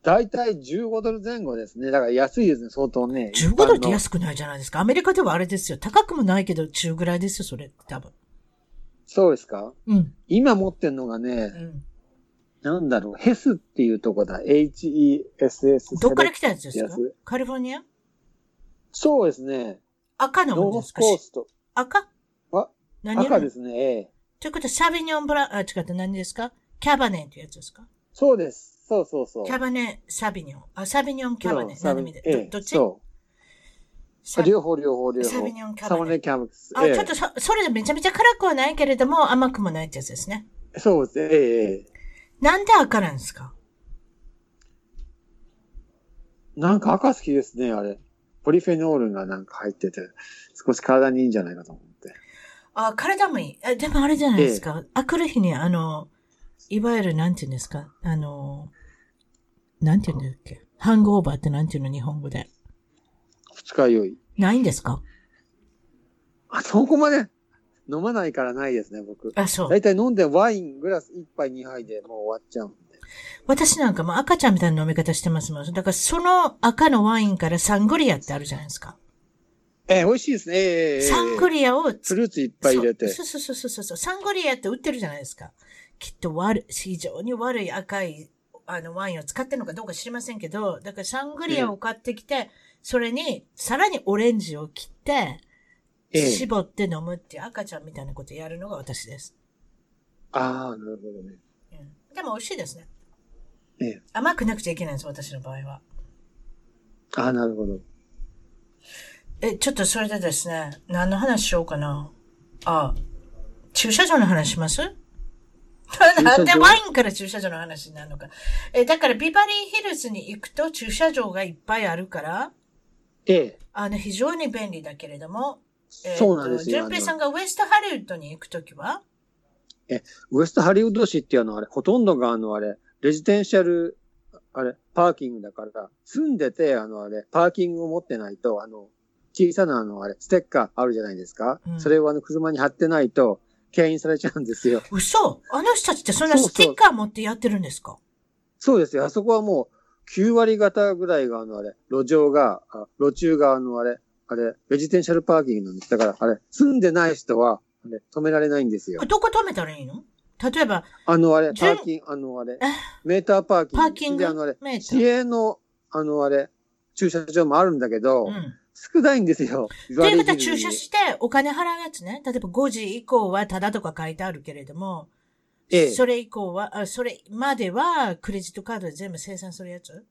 大体15ドル前後ですね。だから安いですね、相当ね。15ドルって安くないじゃないですか。アメリカではあれですよ。高くもないけど中ぐらいですよ、それ、多分。そうですか？うん。今持ってんのがね、うん、なんだろう、ヘスっていうとこだ。H-E-S-S。どっから来たやつですか？カリフォルニア？そうですね。赤のものですか？コースト。赤？あ何赤ですね、ええ。ということは、サビニョンブラ、あ、違った、何ですか？キャバネってやつですか？そうです。そうそうそう。キャバネ、サビニョン。あ、サビニョン、キャバネ。何の意味で、ええ、どっち？そう。両方両方両方。サビニョン、キャバネ。サバネ、キャバネ。あ、ええ、ちょっとそ、それでめちゃめちゃ辛くはないけれども、甘くもないってやつですね。そうですね、ええ。なんで赤なんですか？なんか赤好きですね、あれ。ポリフェノールがなんか入ってて、少し体にいいんじゃないかと思って。あ、体もいい。えでもあれじゃないですか。ええ、あくる日に、あの、いわゆるなんて言うんですか？あの、なんて言うんだっけ？ハングオーバーってなんていうの？日本語で。二日酔い。ないんですか？あ、そこまで飲まないからないですね、僕。あ、そう。だいたい飲んでワイングラス1杯2杯でもう終わっちゃうんで。私なんかも赤ちゃんみたいな飲み方してますもん。だからその赤のワインからサングリアってあるじゃないですか。ええ美味しいですね。ええサングリアを、フルーツいっぱい入れて。そうそうそうそうそう。サングリアって売ってるじゃないですか。きっと悪い、非常に悪い赤いあのワインを使ってるのかどうか知りませんけど、だからサングリアを買ってきて、それにさらにオレンジを切って、ええ絞って飲むっていう赤ちゃんみたいなことやるのが私です。ああ、なるほどね。うんでも美味しいですね。ええ甘くなくちゃいけないんです、私の場合は。ああ、なるほど。え、ちょっとそれでですね、何の話しようかな。あ、駐車場の話します？なんでワインから駐車場の話になるのか。え、だからビバリーヒルズに行くと駐車場がいっぱいあるから、ええあの、非常に便利だけれども、えーとそうなんですよ順平さんがウエストハリウッドに行くときは？ウエストハリウッド市っていうのはあれ、ほとんどがあのあれ、レジデンシャル、あれ、パーキングだから、住んでて、あのあれ、パーキングを持ってないと、あの、小さなあのあれ、ステッカーあるじゃないですか？うんそれをあの、車に貼ってないと、牽引されちゃうんですよ。嘘あの人たちってそんなステッカー持ってやってるんですか？そうですよ。あそこはもう、9割方ぐらいがあのあれ、路上が、あ路中があのあれ、あれ、レジデンシャルパーキングなんです。だから、あれ、住んでない人は、あれ、止められないんですよ。どこ止めたらいいの？例えば、あのあれ、パ順ーキング、あのあれえ、メーターパーキング。パーキング？で、あのあれ、市営の、あのあれ、駐車場もあるんだけど、うん。少ないんですよ。ということは駐車してお金払うやつね。例えば5時以降はタダとか書いてあるけれども、ええそれ以降は、あそれまではクレジットカードで全部生産するやつ？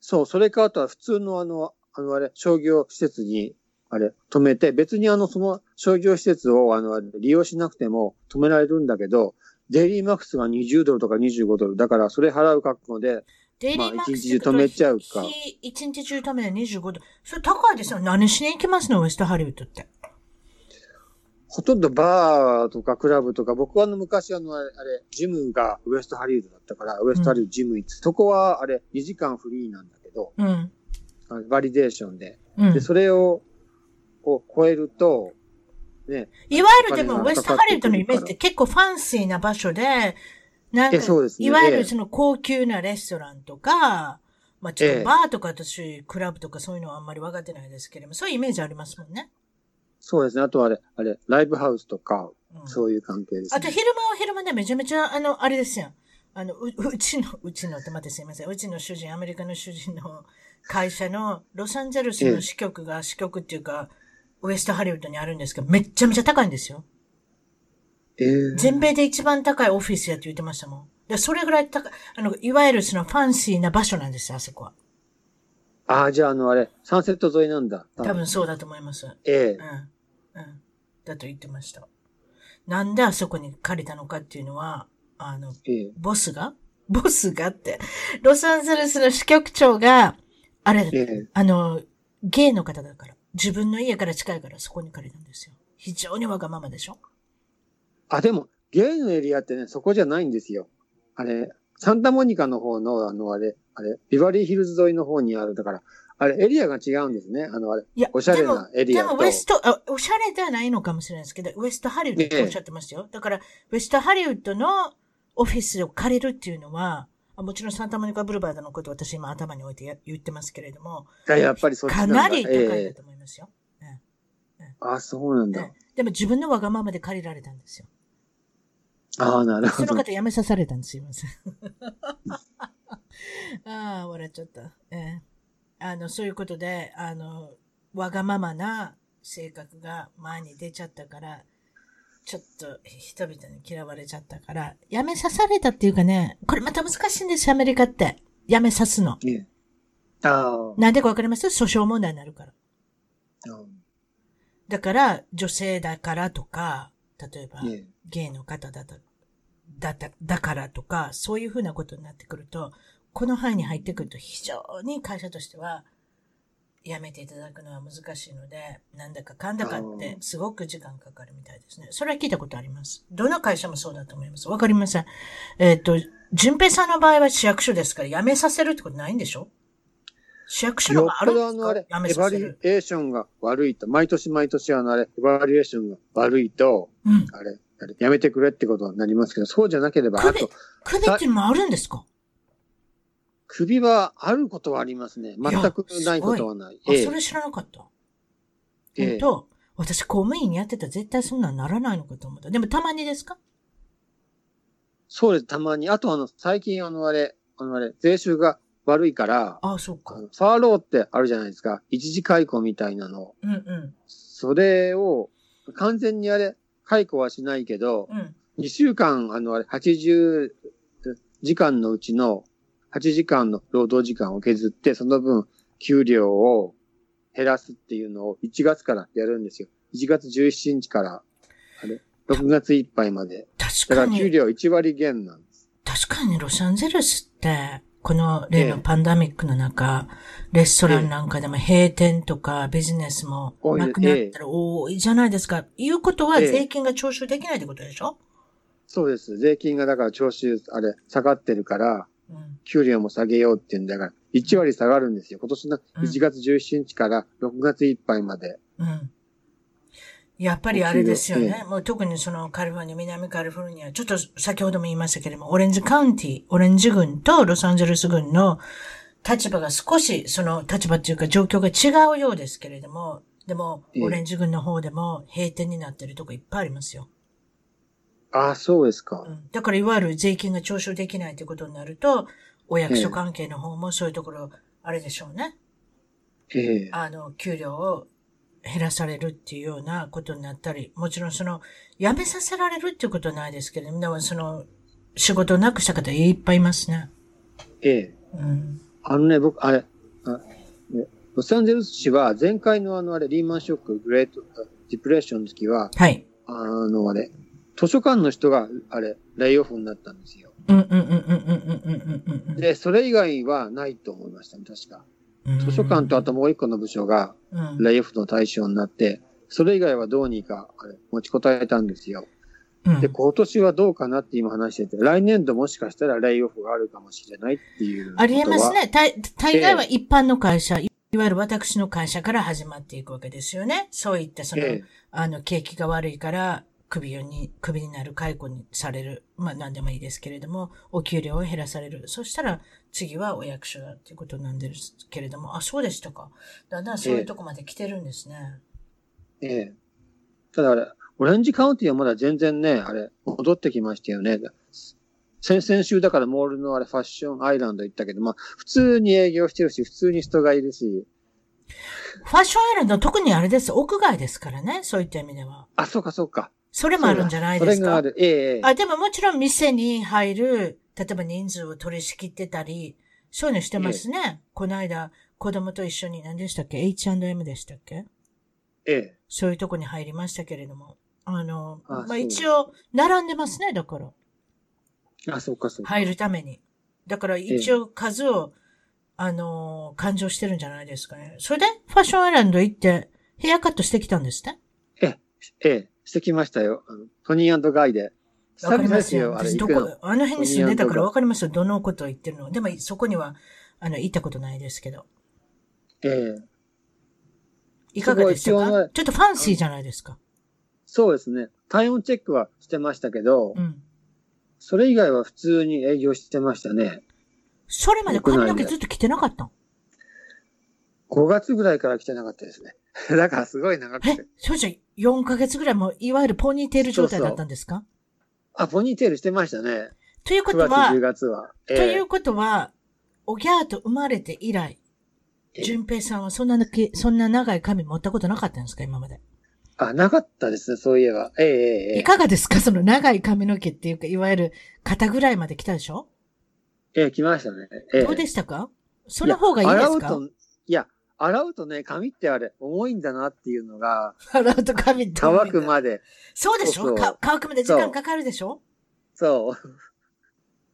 そう、それかあとは普通のあの、あのあれ、商業施設に、あれ、止めて、別にあの、その商業施設をあの、利用しなくても止められるんだけど、デイリーマックスが20ドルとか25ドル。だから、それ払う覚悟で、daily max まあ一日中止めちゃうか日一日中止めて25ドル。それ高いですよ。何しに行きますの？ウエストハリウッドって。ほとんどバーとかクラブとか、僕はあの昔あの、あれ、あれジムがウエストハリウッドだったから、ウエストハリウッドジム行って、そこはあれ、2時間フリーなんだけど、うん。 validation で。うんで、。それを、こう、超えると、ね、いわゆるでもウエストハリウッドのイメージって結構ファンシーな場所で、なんか、ねいわゆええるその高級なレストランとか、まあちょっええとバーとか私、クラブとかそういうのはあんまり分かってないですけれども、そういうイメージありますもんね。そうですね。あとはあれ、あれ、ライブハウスとか、うんそういう関係です、ね。あと昼間は昼間でめちゃめちゃ、あの、あれですよ。あの、う、うちの、うちのって待ってすいません。うちの主人、アメリカの主人の会社のロサンゼルスの支局が、支局っていうか、ウエストハリウッドにあるんですけど、めっちゃめちゃ高いんですよ。えー全米で一番高いオフィスやって言ってましたもん。で、それぐらい高い、あの、いわゆるそのファンシーな場所なんですよ、あそこは。ああ、じゃああの、あれ、サンセット沿いなんだ。多分そうだと思います。ええうん。うん。だと言ってました。なんであそこに借りたのかっていうのは、あの、ええボスが？ボスがって、ロサンゼルスの支局長が、あれ、ええあの、ゲイの方だから、自分の家から近いからそこに借りたんですよ。非常にわがままでしょ？あ、でも、ゲイのエリアってね、そこじゃないんですよ。あれ、サンタモニカの方の、あの、あれ、あれ、ビバリーヒルズ沿いの方にある。だから、あれ、エリアが違うんですね。あの、あれ、いや、おしゃれなエリアとでも、でもウエストあ、おしゃれではないのかもしれないですけど、ウエストハリウッドっておっしゃってましたよ。だから、ウエストハリウッドのオフィスを借りるっていうのは、あもちろんサンタモニカブルバードのことを私今頭に置いてや言ってますけれども、ややっぱりそっち。かなり高いえだえと思いますよ。あ、そうなんだね。でも自分のわがままで借りられたんですよ。ああ、なるほど。その方辞めさされたんですよ、すいません。ああ、笑っちゃった。ええあの、そういうことで、あの、わがままな性格が前に出ちゃったから、ちょっと人々に嫌われちゃったから、辞めさされたっていうかね、これまた難しいんですよ、アメリカって。辞めさすの。ええあなんでかわかります？訴訟問題になるから。あ。だから、女性だからとか、例えば、ええゲイの方だと、だった、だからとか、そういうふうなことになってくると、この範囲に入ってくると非常に会社としては、やめていただくのは難しいので、なんだかかんだかってすごく時間かかるみたいですね。それは聞いたことあります。どの会社もそうだと思います。わかりません。えっ、と、淳平さんの場合は市役所ですから辞めさせるってことないんでしょ？市役所のあるんですか？よっぽどあのあれ、エバリエーションが悪いと、毎年毎年あのあれ、エバリエーションが悪いと、うん、あれ、あれ、やめてくれってことになりますけど、そうじゃなければ、あと。首っていうのもあるんですか？首はあることはありますね。全くないことはない。いええ、それ知らなかった。ええと、私公務員やってたら絶対そんなんならないのかと思った。でもたまにですか？そうです、たまに。あとあの、最近あのあれ、あのあれ、税収が悪いから、ああ、そうか。ファーローってあるじゃないですか。一時解雇みたいなの。うんうん。それを、完全にあれ、解雇はしないけど、うん、2週間、あのあれ、80時間のうちの8時間の労働時間を削って、その分、給料を減らすっていうのを1月からやるんですよ。1月17日から、あれ、6月いっぱいまで。確かに。だから給料1割減なんです。確かにロサンゼルスって、この例のパンダミックの中、えレストランなんかでも閉店とかビジネスもなくなったら多いじゃないですか。いうことは税金が徴収できないってことでしょ、そうです。税金がだから徴収、あれ、下がってるから、うん、給料も下げようっていうんだから、1割下がるんですよ。今年の1月17日から6月いっぱいまで。うん。やっぱりあれですよね。もう特にそのカリフォルニア、南カリフォルニア、ちょっと先ほども言いましたけれども、オレンジカウンティ、オレンジ郡とロサンゼルス郡の立場が少し、その立場っていうか状況が違うようですけれども、でも、オレンジ郡の方でも閉店になってるとこいっぱいありますよ。ああ、そうですか、うん。だからいわゆる税金が徴収できないということになると、お役所関係の方もそういうところ、あれでしょうね。ええあの、給料を減らされるっていうようなことになったり、もちろんその、辞めさせられるっていうことはないですけれども、でもその、仕事をなくした方いっぱいいますね。ええ。うん。あのね、僕、あれ、あね、ロサンゼルス市は前回のあのあれ、リーマンショック、グレート、ディプレッションの時は、はい。あのあれ、図書館の人が、あれ、レイオフになったんですよ。うんうんうんうんうんうんうん。で、それ以外はないと思いましたね、確か。図書館とあともう一個の部署が、レイオフの対象になって、それ以外はどうにか、あれ、持ちこたえたんですよ。で、今年はどうかなって今話してて、来年度もしかしたらレイオフがあるかもしれないっていうありえますね。大大概は一般の会社、いわゆる私の会社から始まっていくわけですよね。そういったその、ええ、あの、景気が悪いから、首に、首になる解雇にされる。まあ何でもいいですけれども、お給料を減らされる。そしたら次はお役所だっていうことなんですけれども、あ、そうでしたか。だんだんそういうとこまで来てるんですね。ええ。ただあれ、オレンジカウンティはまだ全然ね、あれ、戻ってきましたよね。先々週だからモールのあれファッションアイランド行ったけど、まあ普通に営業してるし、普通に人がいるし。ファッションアイランド特にあれです。屋外ですからね。そういった意味では。あ、そうかそうか。それもあるんじゃないですか？それがある。ええあ、でももちろん店に入る、例えば人数を取り仕切ってたり、そういうのしてますね。ええ、この間、子供と一緒に何でしたっけ ?H&M でしたっけ？ええ。そういうとこに入りましたけれども。あの、あまあ、一応、並んでますね、だから。あ、そうか、そうか。入るために。だから一応数を、え、あの、勘定してるんじゃないですかね。それで、ファッションアイランド行って、ヘアカットしてきたんですね。ええ、ええ。してきましたよ。あのトニーガイで。わかりますよ。私どこ、あの辺に住んでたからわかりますよ。どのことを言ってるの。でもそこには、あの、行ったことないですけど。ええいかがでしたか？ちょっとファンシーじゃないですか。そうですね。体温チェックはしてましたけど、うん、それ以外は普通に営業してましたね。それまで髪の毛ずっと着てなかった5月ぐらいから来てなかったですね。だからすごい長くて。え、そうじゃ、4ヶ月ぐらいも、いわゆるポニーテール状態だったんですか？あ、ポニーテールしてましたね。ということは、9月、10月は。えー、ということは、おぎゃーと生まれて以来、淳平さんはそんなそんな長い髪持ったことなかったんですか今まで？あ、なかったですね、そういえば。ええええ。いかがですか？その長い髪の毛っていうか、いわゆる肩ぐらいまで来たでしょ？ええ、来ましたね。ええ、どうでしたか？その方がいいですか？いや、洗うとね、髪ってあれ、重いんだなっていうのが、洗うと髪って乾くまで。そうでしょ？乾くまで時間かかるでしょ？そ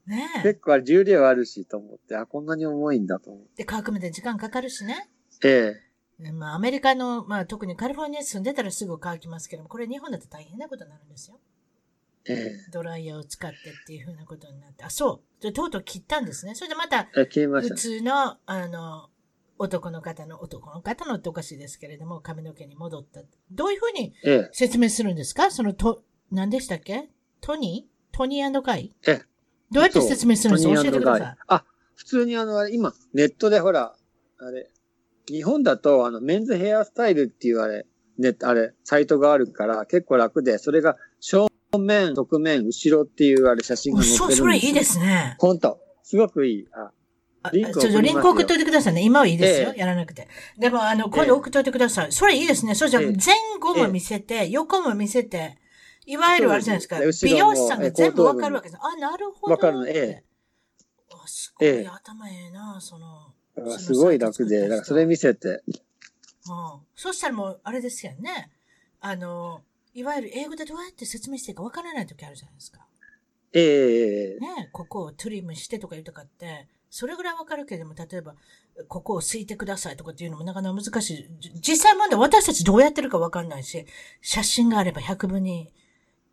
う。ねえ。結構あれ重量あるしと思って、あ、こんなに重いんだと思って。で、乾くまで時間かかるしね。ええ。まあ、アメリカの、まあ、特にカリフォルニア住んでたらすぐ乾きますけども、これ日本だと大変なことになるんですよ。ええ。ドライヤーを使ってっていうふうなことになって。あ、そう。で、とうとう切ったんですね。それでまた、普通の、あの、男の方の、男の方のっておかしいですけれども、髪の毛に戻った。どういうふうに説明するんですか、ええ、その、と、何でしたっけ？トニー？トニーガイ？ええ。どうやって説明するんですか？教えてください。あ、普通にあの、今、ネットでほら、あれ、日本だと、あの、メンズヘアスタイルっていうあれ、ね、あれ、サイトがあるから結構楽で、それが正面、側面、後ろっていうあれ写真が載ってるんですそう、それいいですね。本当すごくいい。あリンクちょっとリンク送っといてくださいね。今はいいですよ。ええ、やらなくて。でも、あの、今度送っといてください。え、それいいですね。それじゃ前後も見せて、横も見せて、いわゆるあれじゃないですか。美容師さんが全部わかるわけです。あ、なるほど。わかるね。ええ。あ、すごい頭ええな、その。すごい楽で、だからそれ見せて。うん。そしたらもう、あれですよね。あの、いわゆる英語でどうやって説明していいかわからない時あるじゃないですか。ええー、ねここをトリムしてとか言うとかって、それぐらいわかるけども、例えば、ここをすいてくださいとかっていうのもなかなか難しい。実際問題私たちどうやってるかわかんないし、写真があれば100分に、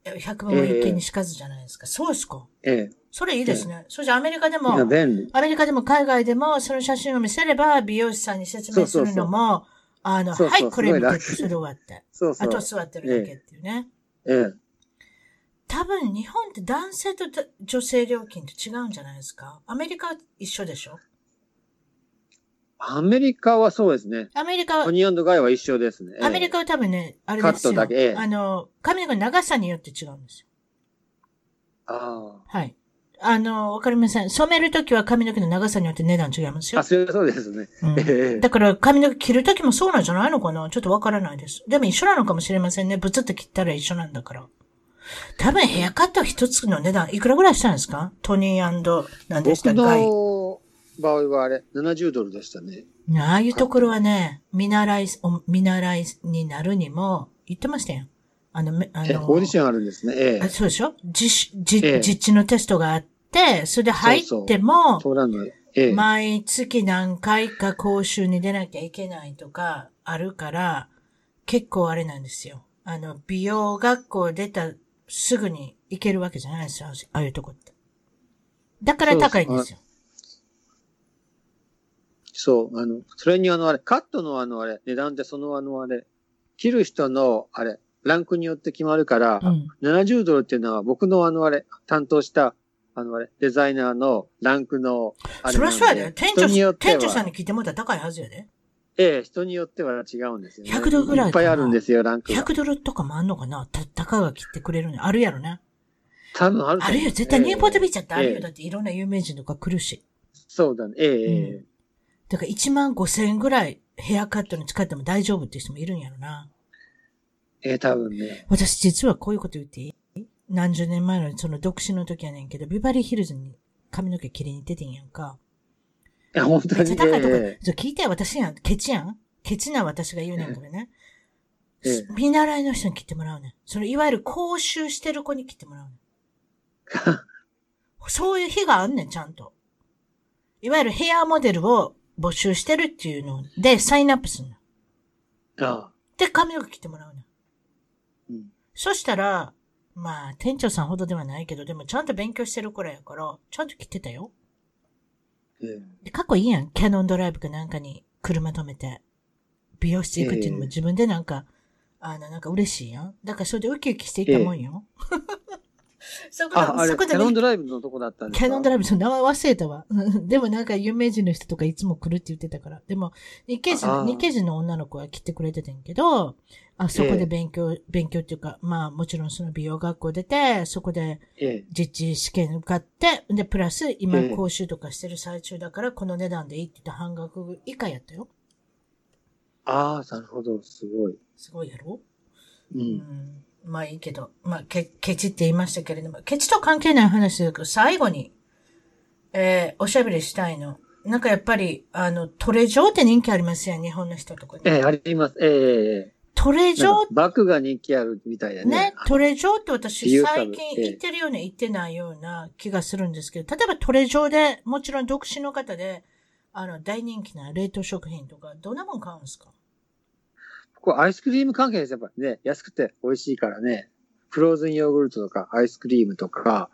100分は一見にしかずじゃないですか。えー、そうですか？ええ。それいいですね。ええ、それじゃアメリカでも、アメリカでも海外でもその写真を見せれば美容師さんに説明するのも、そうそうそうあの、そうそうはい、これ見てそれ終わって。そうそう。あと座ってるだけっていうね。ええ。多分日本って男性と女性料金って違うんじゃないですか？アメリカは一緒でしょ？アメリカはそうですね。アメリカは。トニーガイは一緒ですね。アメリカは多分ね、あれですよ。カットだけ。ええ、あの、髪の毛の長さによって違うんですよ。ああ。はい。あの、わかりません。染めるときは髪の毛の長さによって値段違いますよ。あ、そうですね。うん、だから髪の毛切るときもそうなんじゃないのかな？ちょっとわからないです。でも一緒なのかもしれませんね。ブツッと切ったら一緒なんだから。多分ヘアカット一つの値段いくらぐらいしたんですか？トニー何でしたか僕の場合はあれ、70ドルでしたね。ああいうところはね、見習い、見習いになるにも、言ってましたよ。あの、あの、オーディションあるんですね。ええ。そうでしょ？実、実、ええ、実地のテストがあって、それで入っても、そうなの。ええ。毎月何回か講習に出なきゃいけないとかあるから、結構あれなんですよ。あの、美容学校出たすぐに行けるわけじゃないですよ。ああいうとこって。だから高いんですよ。そう、あの、それにあの、あれ、カットのあの、あれ、値段ってそのあの、あれ、切る人の、あれ、ランクによって決まるから、うん、70ドルっていうのは僕のあのあれ、担当した、あのあれ、デザイナーのランクの、あれそりゃそうやで。店長、店長さんに聞いてもらったら高いはずやで。ええ、人によっては違うんですよね。100ドルぐらいいっぱいあるんですよ、ランクが。100ドルとかもあんのかな？た、たかが切ってくれるのあるやろね。多分あるあるよ、絶対ニューポートビーチってあるよ。えだっていろんな有名人とか来るし。そうだね、ええ、うん、だから1万5千円ぐらいヘアカットに使っても大丈夫っていう人もいるんやろな。ええ、多分ね。私実はこういうこと言っていい？何十年前のその独身の時やねんけど、ビバリーヒルズに髪の毛切りに行っててんやんか。いや、本当に。めっちゃ高いとこ。えー、聞いて私やん、ケチやん？ケチな私が言うねんけどね。ええ、見習いの人に切ってもらうねん。それ、いわゆる講習してる子に切ってもらうねん。そういう日があんねん、ちゃんと。いわゆるヘアモデルを募集してるっていうので、サインアップするの。ああ。で、髪の毛切ってもらうねん。うん。そしたら、まあ、店長さんほどではないけど、でもちゃんと勉強してる頃やから、ちゃんと切ってたよ。うん。で、かっこいいやん。キャノンドライブかなんかに車止めて。美容室行くっていうのも自分でなんか、あの、なんか嬉しいやん。だからそれでウキウキしていたもんよ。そこあ、あれ、そこで、ね、キャノンドライブのとこだったんですか？キャノンドライブ、その名前忘れたわ。でもなんか有名人の人とかいつも来るって言ってたから。でも、日系人、日系人の女の子は来てくれてたんけど、あそこで勉強、えー、勉強っていうか、まあもちろんその美容学校出て、そこで実地試験受かって、で、プラス今講習とかしてる最中だから、この値段でいいって言って半額以下やったよ。ああ、なるほど、すごい。すごいやろ？うん、うんまあいいけど、まあ、ケ、ケチって言いましたけれども、ケチと関係ない話ですけど、最後に、えー、おしゃべりしたいの。なんかやっぱり、あの、トレジョーって人気ありますよ、日本の人とかに。ええー、あります。ええー、トレジョーバッグが人気あるみたいだね。ね、トレジョーって私最近言ってるような言ってないような気がするんですけど、例えばトレジョーで、もちろん独身の方で、あの、大人気な冷凍食品とか、どんなもん買うんですか？これアイスクリーム関係です。やっぱね、安くて美味しいからね。フローズンヨーグルトとか、アイスクリームとか、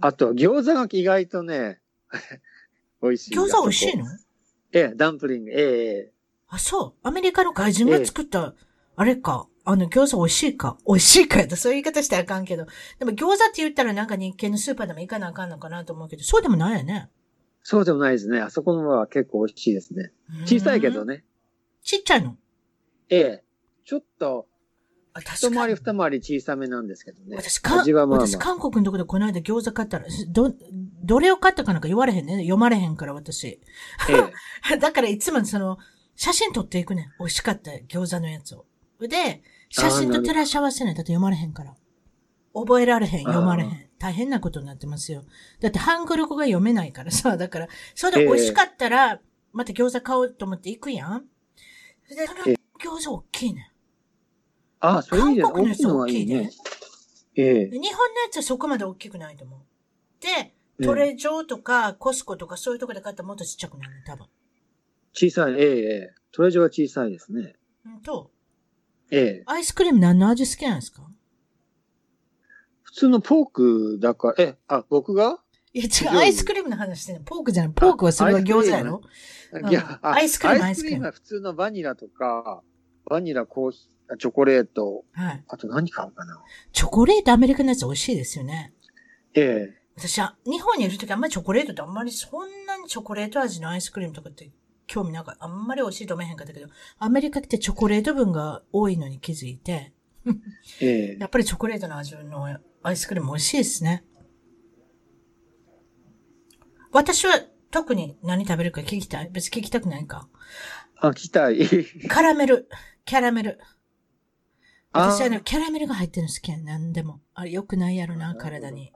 あと、餃子が意外とね、美味しい。餃子美味しいの？ええ、ダンプリング、ええ。あ、そう。アメリカの外人が作った、あれか。あの、餃子美味しいか？美味しいかやった。そういう言い方してあかんけど。でも餃子って言ったらなんか日系のスーパーでも行かなあかんのかなと思うけど、そうでもないよね。そうでもないですね。あそこのは結構美味しいですね。小さいけどね。ちっちゃいの？ええ。ちょっと、一回り二回り小さめなんですけどね。私、か、まあまあ、私、韓国のとこでこの間餃子買ったら、ど、どれを買ったかなんか言われへんね。読まれへんから、私。ええ、だからいつもその、写真撮っていくね。美味しかった餃子のやつを。で、写真と照らし合わせないと読まれへんから。覚えられへん、読まれへん。大変なことになってますよ。だってハングル語が読めないからさ、だから、それで美味しかったら、また餃子買おうと思って行くやん。で、その餃子大きいね。ああ、それいい韓国のやつ大きいね。ええ。日本のやつはそこまで大きくないと思う。で、トレジョーとかコスコとかそういうとこで買ったらもっとちっちゃくなる多分。小さい、ええ、ええ。トレジョーは小さいですね。うんと。ええ。アイスクリーム何の味好きなんですか？普通のポークだから、え、あ、僕が？いや違う、アイスクリームの話してんの。ポークじゃない。ポークはそれは餃子やろ？いや、アイスクリーム、アイスクリームは普通のバニラとか、バニラ、コーヒー、チョコレート。はい。あと何買うかな。チョコレートアメリカのやつ美味しいですよね。ええ。私は、日本にいるときあんまりチョコレートってあんまりそんなにチョコレート味のアイスクリームとかって興味なんかあんまり美味しいと思えへんかったけど、アメリカってチョコレート分が多いのに気づいて、ええ。やっぱりチョコレートの味のアイスクリーム美味しいですね。私は特に何食べるか聞きたい別に聞きたくないか。あ、聞きたい。カラメル。キャラメル。私はね、キャラメルが入ってるの好きや何でも。あれ良くないやろな、体に。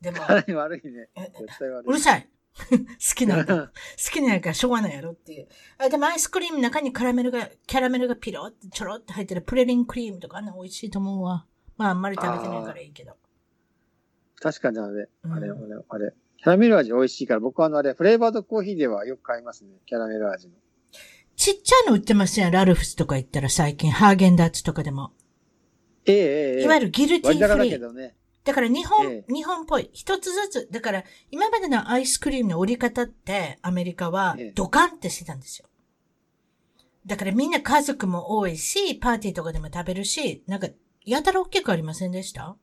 でも。体に悪いね。絶対悪い。うるさい。好きな。好きなんやからしょうがないやろっていう。あでもアイスクリームの中にカラメルが、キャラメルがピロってちょろって入ってるプレリンクリームとかあんな美味しいと思うわ。まああんまり食べてないからいいけど。確かにあれ、あれ、あれ、あれ。キャラメル味美味しいから、僕はあのあれ、フレーバードコーヒーではよく買いますね。キャラメル味の。ちっちゃいの売ってますよ。ラルフスとか言ったら最近、ハーゲンダッツとかでも。ええええ。いわゆるギルティーフリー。だね、だから日本、ええ、日本っぽい。一つずつ。だから今までのアイスクリームの折り方ってアメリカはドカンってしてたんですよ。だからみんな家族も多いし、パーティーとかでも食べるし、なんかやたら大きくありませんでした？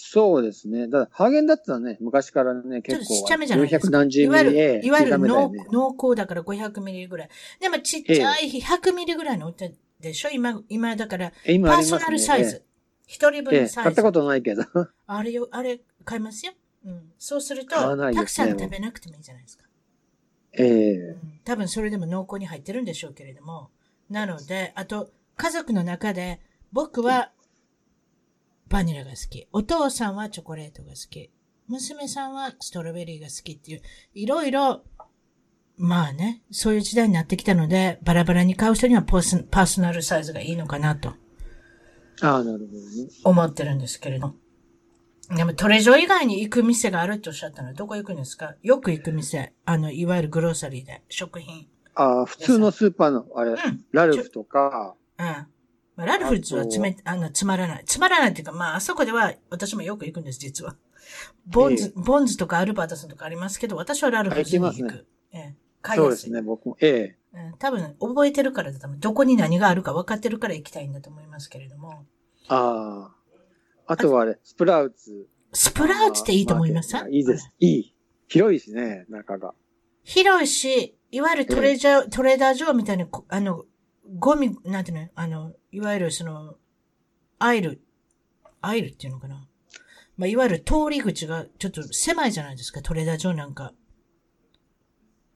そうですね。だハーゲンダッツはね、昔からね、結構。ちょっとちっちゃめじゃないですか。何十ミリいわゆる、いわゆる濃,、濃厚だから500ミリぐらい。でもちっちゃい100ミリぐらいの売ってでしょ？今、今だから、パーソナルサイズ。一、人分のサイズ。買ったことないけど。あれよ、あれ買いますよ。うん。そうすると、ね、たくさん食べなくてもいいじゃないですか。ええーうん、多分それでも濃厚に入ってるんでしょうけれども。なので、あと、家族の中で、僕はバニラが好き。お父さんはチョコレートが好き。娘さんはストロベリーが好きっていう、いろいろ、まあね、そういう時代になってきたので、バラバラに買う人にはパーソナルサイズがいいのかなと。ああ、なるほどね。思ってるんですけれど。でもトレジョ以外に行く店があるっておっしゃったのはどこ行くんですか？よく行く店。あの、いわゆるグローサリーで、食品。ああ、普通のスーパーの、あれ、うん、ラルフとか。うん。まあ、ラルフズはつめ、あの、つまらない。つまらないっていうか、まあ、あそこでは私もよく行くんです、実は。ボンズ、えー、ボンズとかアルバータスとかありますけど、私はラルフズに行く。行ね、ええー、そうですね、僕も。ええー、多分、覚えてるからだと。どこに何があるか分かってるから行きたいんだと思いますけれども。ああ。あとはあれ、スプラウツ。スプラウツっていいと思いますいいです。いい。広いしね、中が。広いし、いわゆるトレジャー、トレーダー上みたいな、あの、ゴミ、なんていうの？あの、いわゆるその、アイル、アイルっていうのかな？まあ、いわゆる通り口がちょっと狭いじゃないですか、トレーダー場なんか。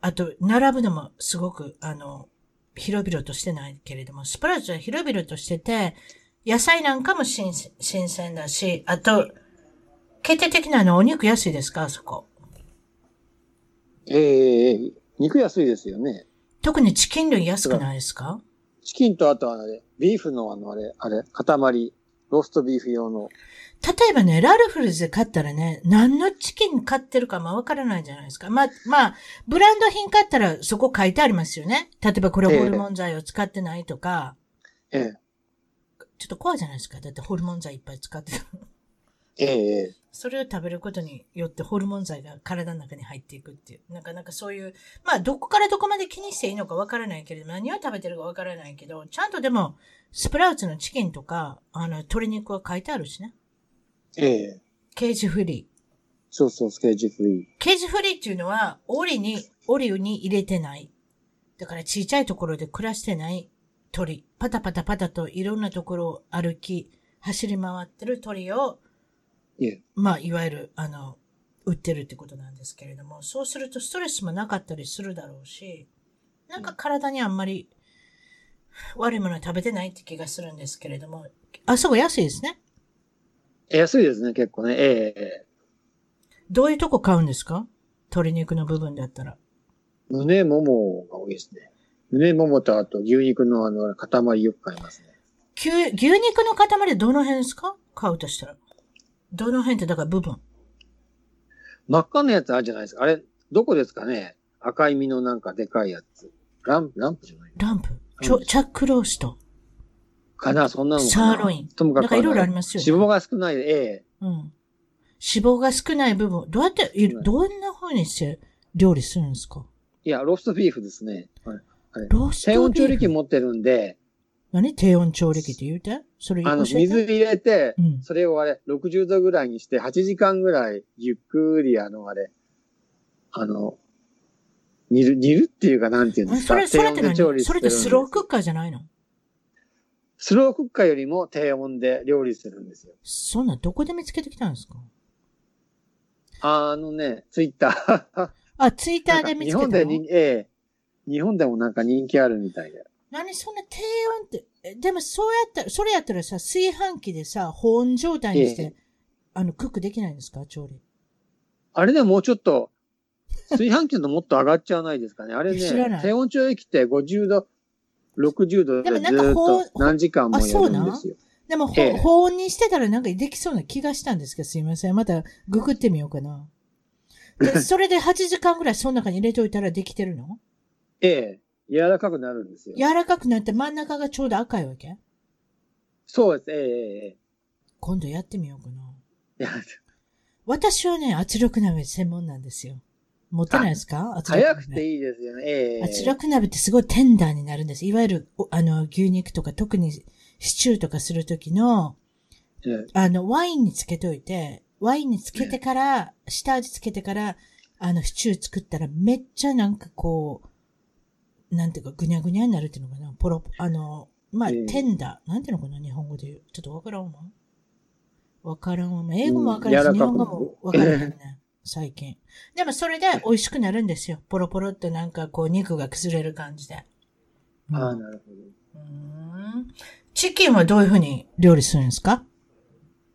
あと、並ぶのもすごく、あの、広々としてないけれども、スプラウトは広々としてて、野菜なんかも新新鮮だし、あと、決定的なのお肉安いですか？あそこ。ええー、肉安いですよね。特にチキン類安くないですか？チキンとあとあれ、ビーフのあのあれ、あれ、塊、ローストビーフ用の。例えばね、ラルフルズで買ったらね、何のチキン買ってるかもわからないじゃないですか。まあ、まあ、ブランド品買ったらそこ書いてありますよね。例えばこれホルモン剤を使ってないとか。ええ。ちょっと怖いじゃないですか。だってホルモン剤いっぱい使ってる。ええ。それを食べることによってホルモン剤が体の中に入っていくっていう。なかなかそういう、まあどこからどこまで気にしていいのかわからないけれど、何を食べてるかわからないけど、ちゃんとでも、スプラウツのチキンとか、あの、鶏肉は書いてあるしね。ええ。ケージフリー。そうそう、ケージフリー。ケージフリーっていうのは、檻に、檻に入れてない。だから小さいところで暮らしてない鳥。パタパタパタといろんなところを歩き、走り回ってる鳥を、まあ、いわゆる、あの、売ってるってことなんですけれども、そうするとストレスもなかったりするだろうし、なんか体にあんまり悪いもの食べてないって気がするんですけれども、あそこ安いですね。安いですね、結構ね。ええどういうとこ買うんですか？鶏肉の部分だったら。胸ももが多いですね。胸ももとあと牛肉のあの、塊よく買いますね。牛、牛肉の塊どの辺ですか？買うとしたら。どの辺ってだから部分。真っ赤なやつあるじゃないですか。あれ、どこですかね？赤い実のなんかでかいやつ。ランプ、ランプじゃない？ランプちょ、チャックロースト。かなそんなのサーロイン。ともかく。なんかいろいろありますよね。脂肪が少ない、ええうん。脂肪が少ない部分。どうやって、どんな風にして料理するんですか？いや、ローストビーフですね。はい。はい、ローストビーフ低温調理器持ってるんで、何？低温調理器って言うて？それあの、水入れて、うん、それをあれ、60度ぐらいにして、8時間ぐらい、ゆっくりあの、あれ、あの、煮る、煮るっていうか、なんていうんですか？それ、それって何？それってスロークッカーじゃないの？スロークッカーよりも低温で料理するんですよ。そんな、どこで見つけてきたんですか？あのね、ツイッター。あ、ツイッターで見つけたの？日本でに、ええ日本でもなんか人気あるみたいで。何そんな低温って、でもそうやったら、それやったらさ、炊飯器でさ、保温状態にして、ええ、あの、クックできないんですか？調理。あれでもうちょっと、炊飯器のもっと上がっちゃわないですかね。あれね、低温調理器って50度、60度でずっと何時間もやるんですよ。でも、ええ、保温にしてたらなんかできそうな気がしたんですけど、すいません。またググってみようかな。で、それで8時間ぐらいその中に入れておいたらできてるの？ええ。柔らかくなるんですよ。柔らかくなって真ん中がちょうど赤いわけ？そうです。ええええ。今度やってみようかな。いや、私はね、圧力鍋専門なんですよ。持ってないですか？圧力鍋。早くていいですよね。ええ圧力鍋ってすごいテンダーになるんです。いわゆる、あの、牛肉とか、特にシチューとかするときの、ええ、あの、ワインにつけといて、ワインにつけてから、下味つけてから、あの、シチュー作ったらめっちゃなんかこう、なんていうか、ぐにゃぐにゃになるっていうのかな？ポロ、あの、まあ、えー、テンダー。なんていうのかな、日本語で言う。ちょっとわからんわ。わからんわ。英語もわからんし、うん、日本語もわからんね。最近。でもそれで美味しくなるんですよ。ポロポロってなんかこう肉が崩れる感じで。うん、ああ、なるほど。うんチキンはどういうふうに料理するんですか？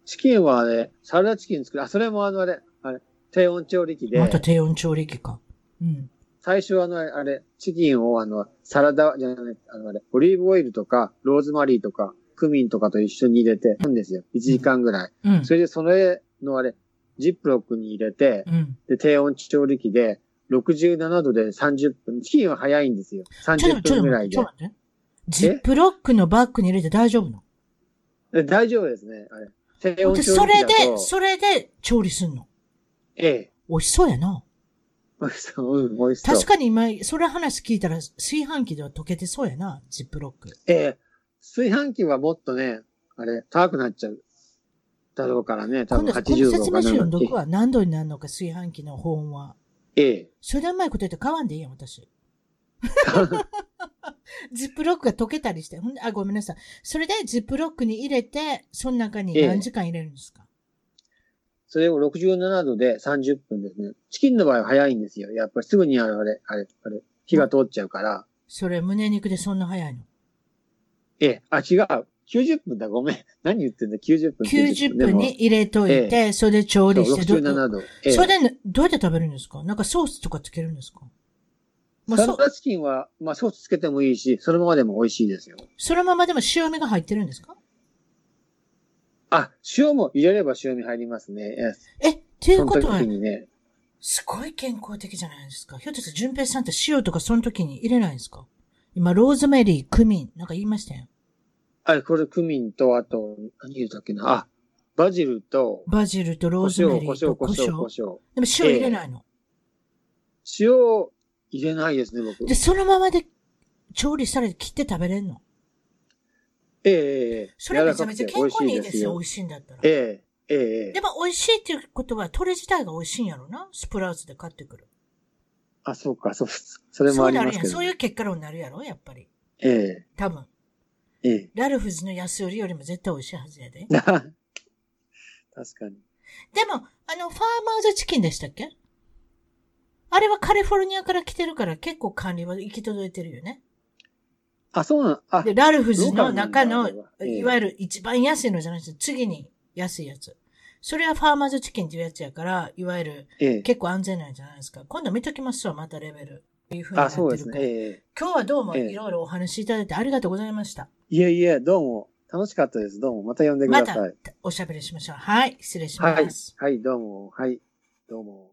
チキンはね、サラダチキン作る。あ、それもあのあれ、あれ、低温調理器で。また低温調理器か。うん。最初はあの、あれ、チキンをあの、サラダじゃない、あのあれ、オリーブオイルとか、ローズマリーとか、クミンとかと一緒に入れて、るんですよ。1時間ぐらい。うん。それでそれのあれ、ジップロックに入れて、うん、で、低温調理器で、67度で30分。チキンは早いんですよ。30分ぐらいで。ジップロックのバッグに入れて大丈夫なの？大丈夫ですね。あれ。低温調理器それで、それで調理すんの？ええ。美味しそうやな。美味しそう、うん、美味しそう。確かに今、それ話聞いたら、炊飯器では溶けてそうやな、ジップロック。ええ。炊飯器はもっとね、あれ、高くなっちゃう。だろうからね、多分80度か今度説明書のどこは何度になるのか、炊飯器の保温は。ええ。それでうまいこと言って買わんでいいやん、私。ジップロックが溶けたりして。ほんで、あ、ごめんなさい。それでジップロックに入れて、その中に何時間入れるんですか、ええ、それを67度で30分ですね。チキンの場合は早いんですよ。やっぱりすぐにあれ、あれ、あれ、あれ、火が通っちゃうから。それ、胸肉でそんな早いの？ええ、あ、違う。90分だ、ごめん。何言ってんだ、90分。90分に入れといて、ええ、それで調理して。67度。ええ、それで、どうやって食べるんですか？なんかソースとかつけるんですか？まあ、サラダチキンは、まあ、ソースつけてもいいし、そのままでも美味しいですよ。そのままでも塩味が入ってるんですか？あ、塩も入れれば塩味入りますね。え、っていうことは、ね、すごい健康的じゃないですか。ひょっとして、淳平さんって塩とかその時に入れないんですか？今、ローズメリー、クミン、なんか言いましたよ。はい、これクミンと、あと、何言うたっけな？あ、バジルと、バジルとローズメリーと胡椒。胡椒。でも塩入れないの、塩入れないですね、僕。で、そのままで調理されて切って食べれんの？ええそれめちゃめちゃ健康にいいですよ、美味しいんだったら。ええええでも美味しいっていうことは、鳥自体が美味しいんやろな？スプラウツで買ってくる。あ、そうか、そう、それもありますけど、ね、そういう結果論になるやろやっぱり。ええ多分。ええラルフズの安売りよりも絶対美味しいはずやで。確かに。でも、あの、ファーマーズチキンでしたっけ？あれはカリフォルニアから来てるから結構管理は行き届いてるよね。あ、そうなの？で、ラルフズの中の、いわゆる一番安いのじゃなくて、次に安いやつ。それはファーマーズチキンっていうやつやから、いわゆる、結構安全なんじゃないですか？今度見ときますわ、またレベル。いうふうになってるかあ、そうですね。今日はどうもいろいろお話しいただいてありがとうございました。いえいえ、どうも。楽しかったです。どうも。また呼んでください。またおしゃべりしましょう。はい。失礼します。はい。はい、どうも。はい。どうも。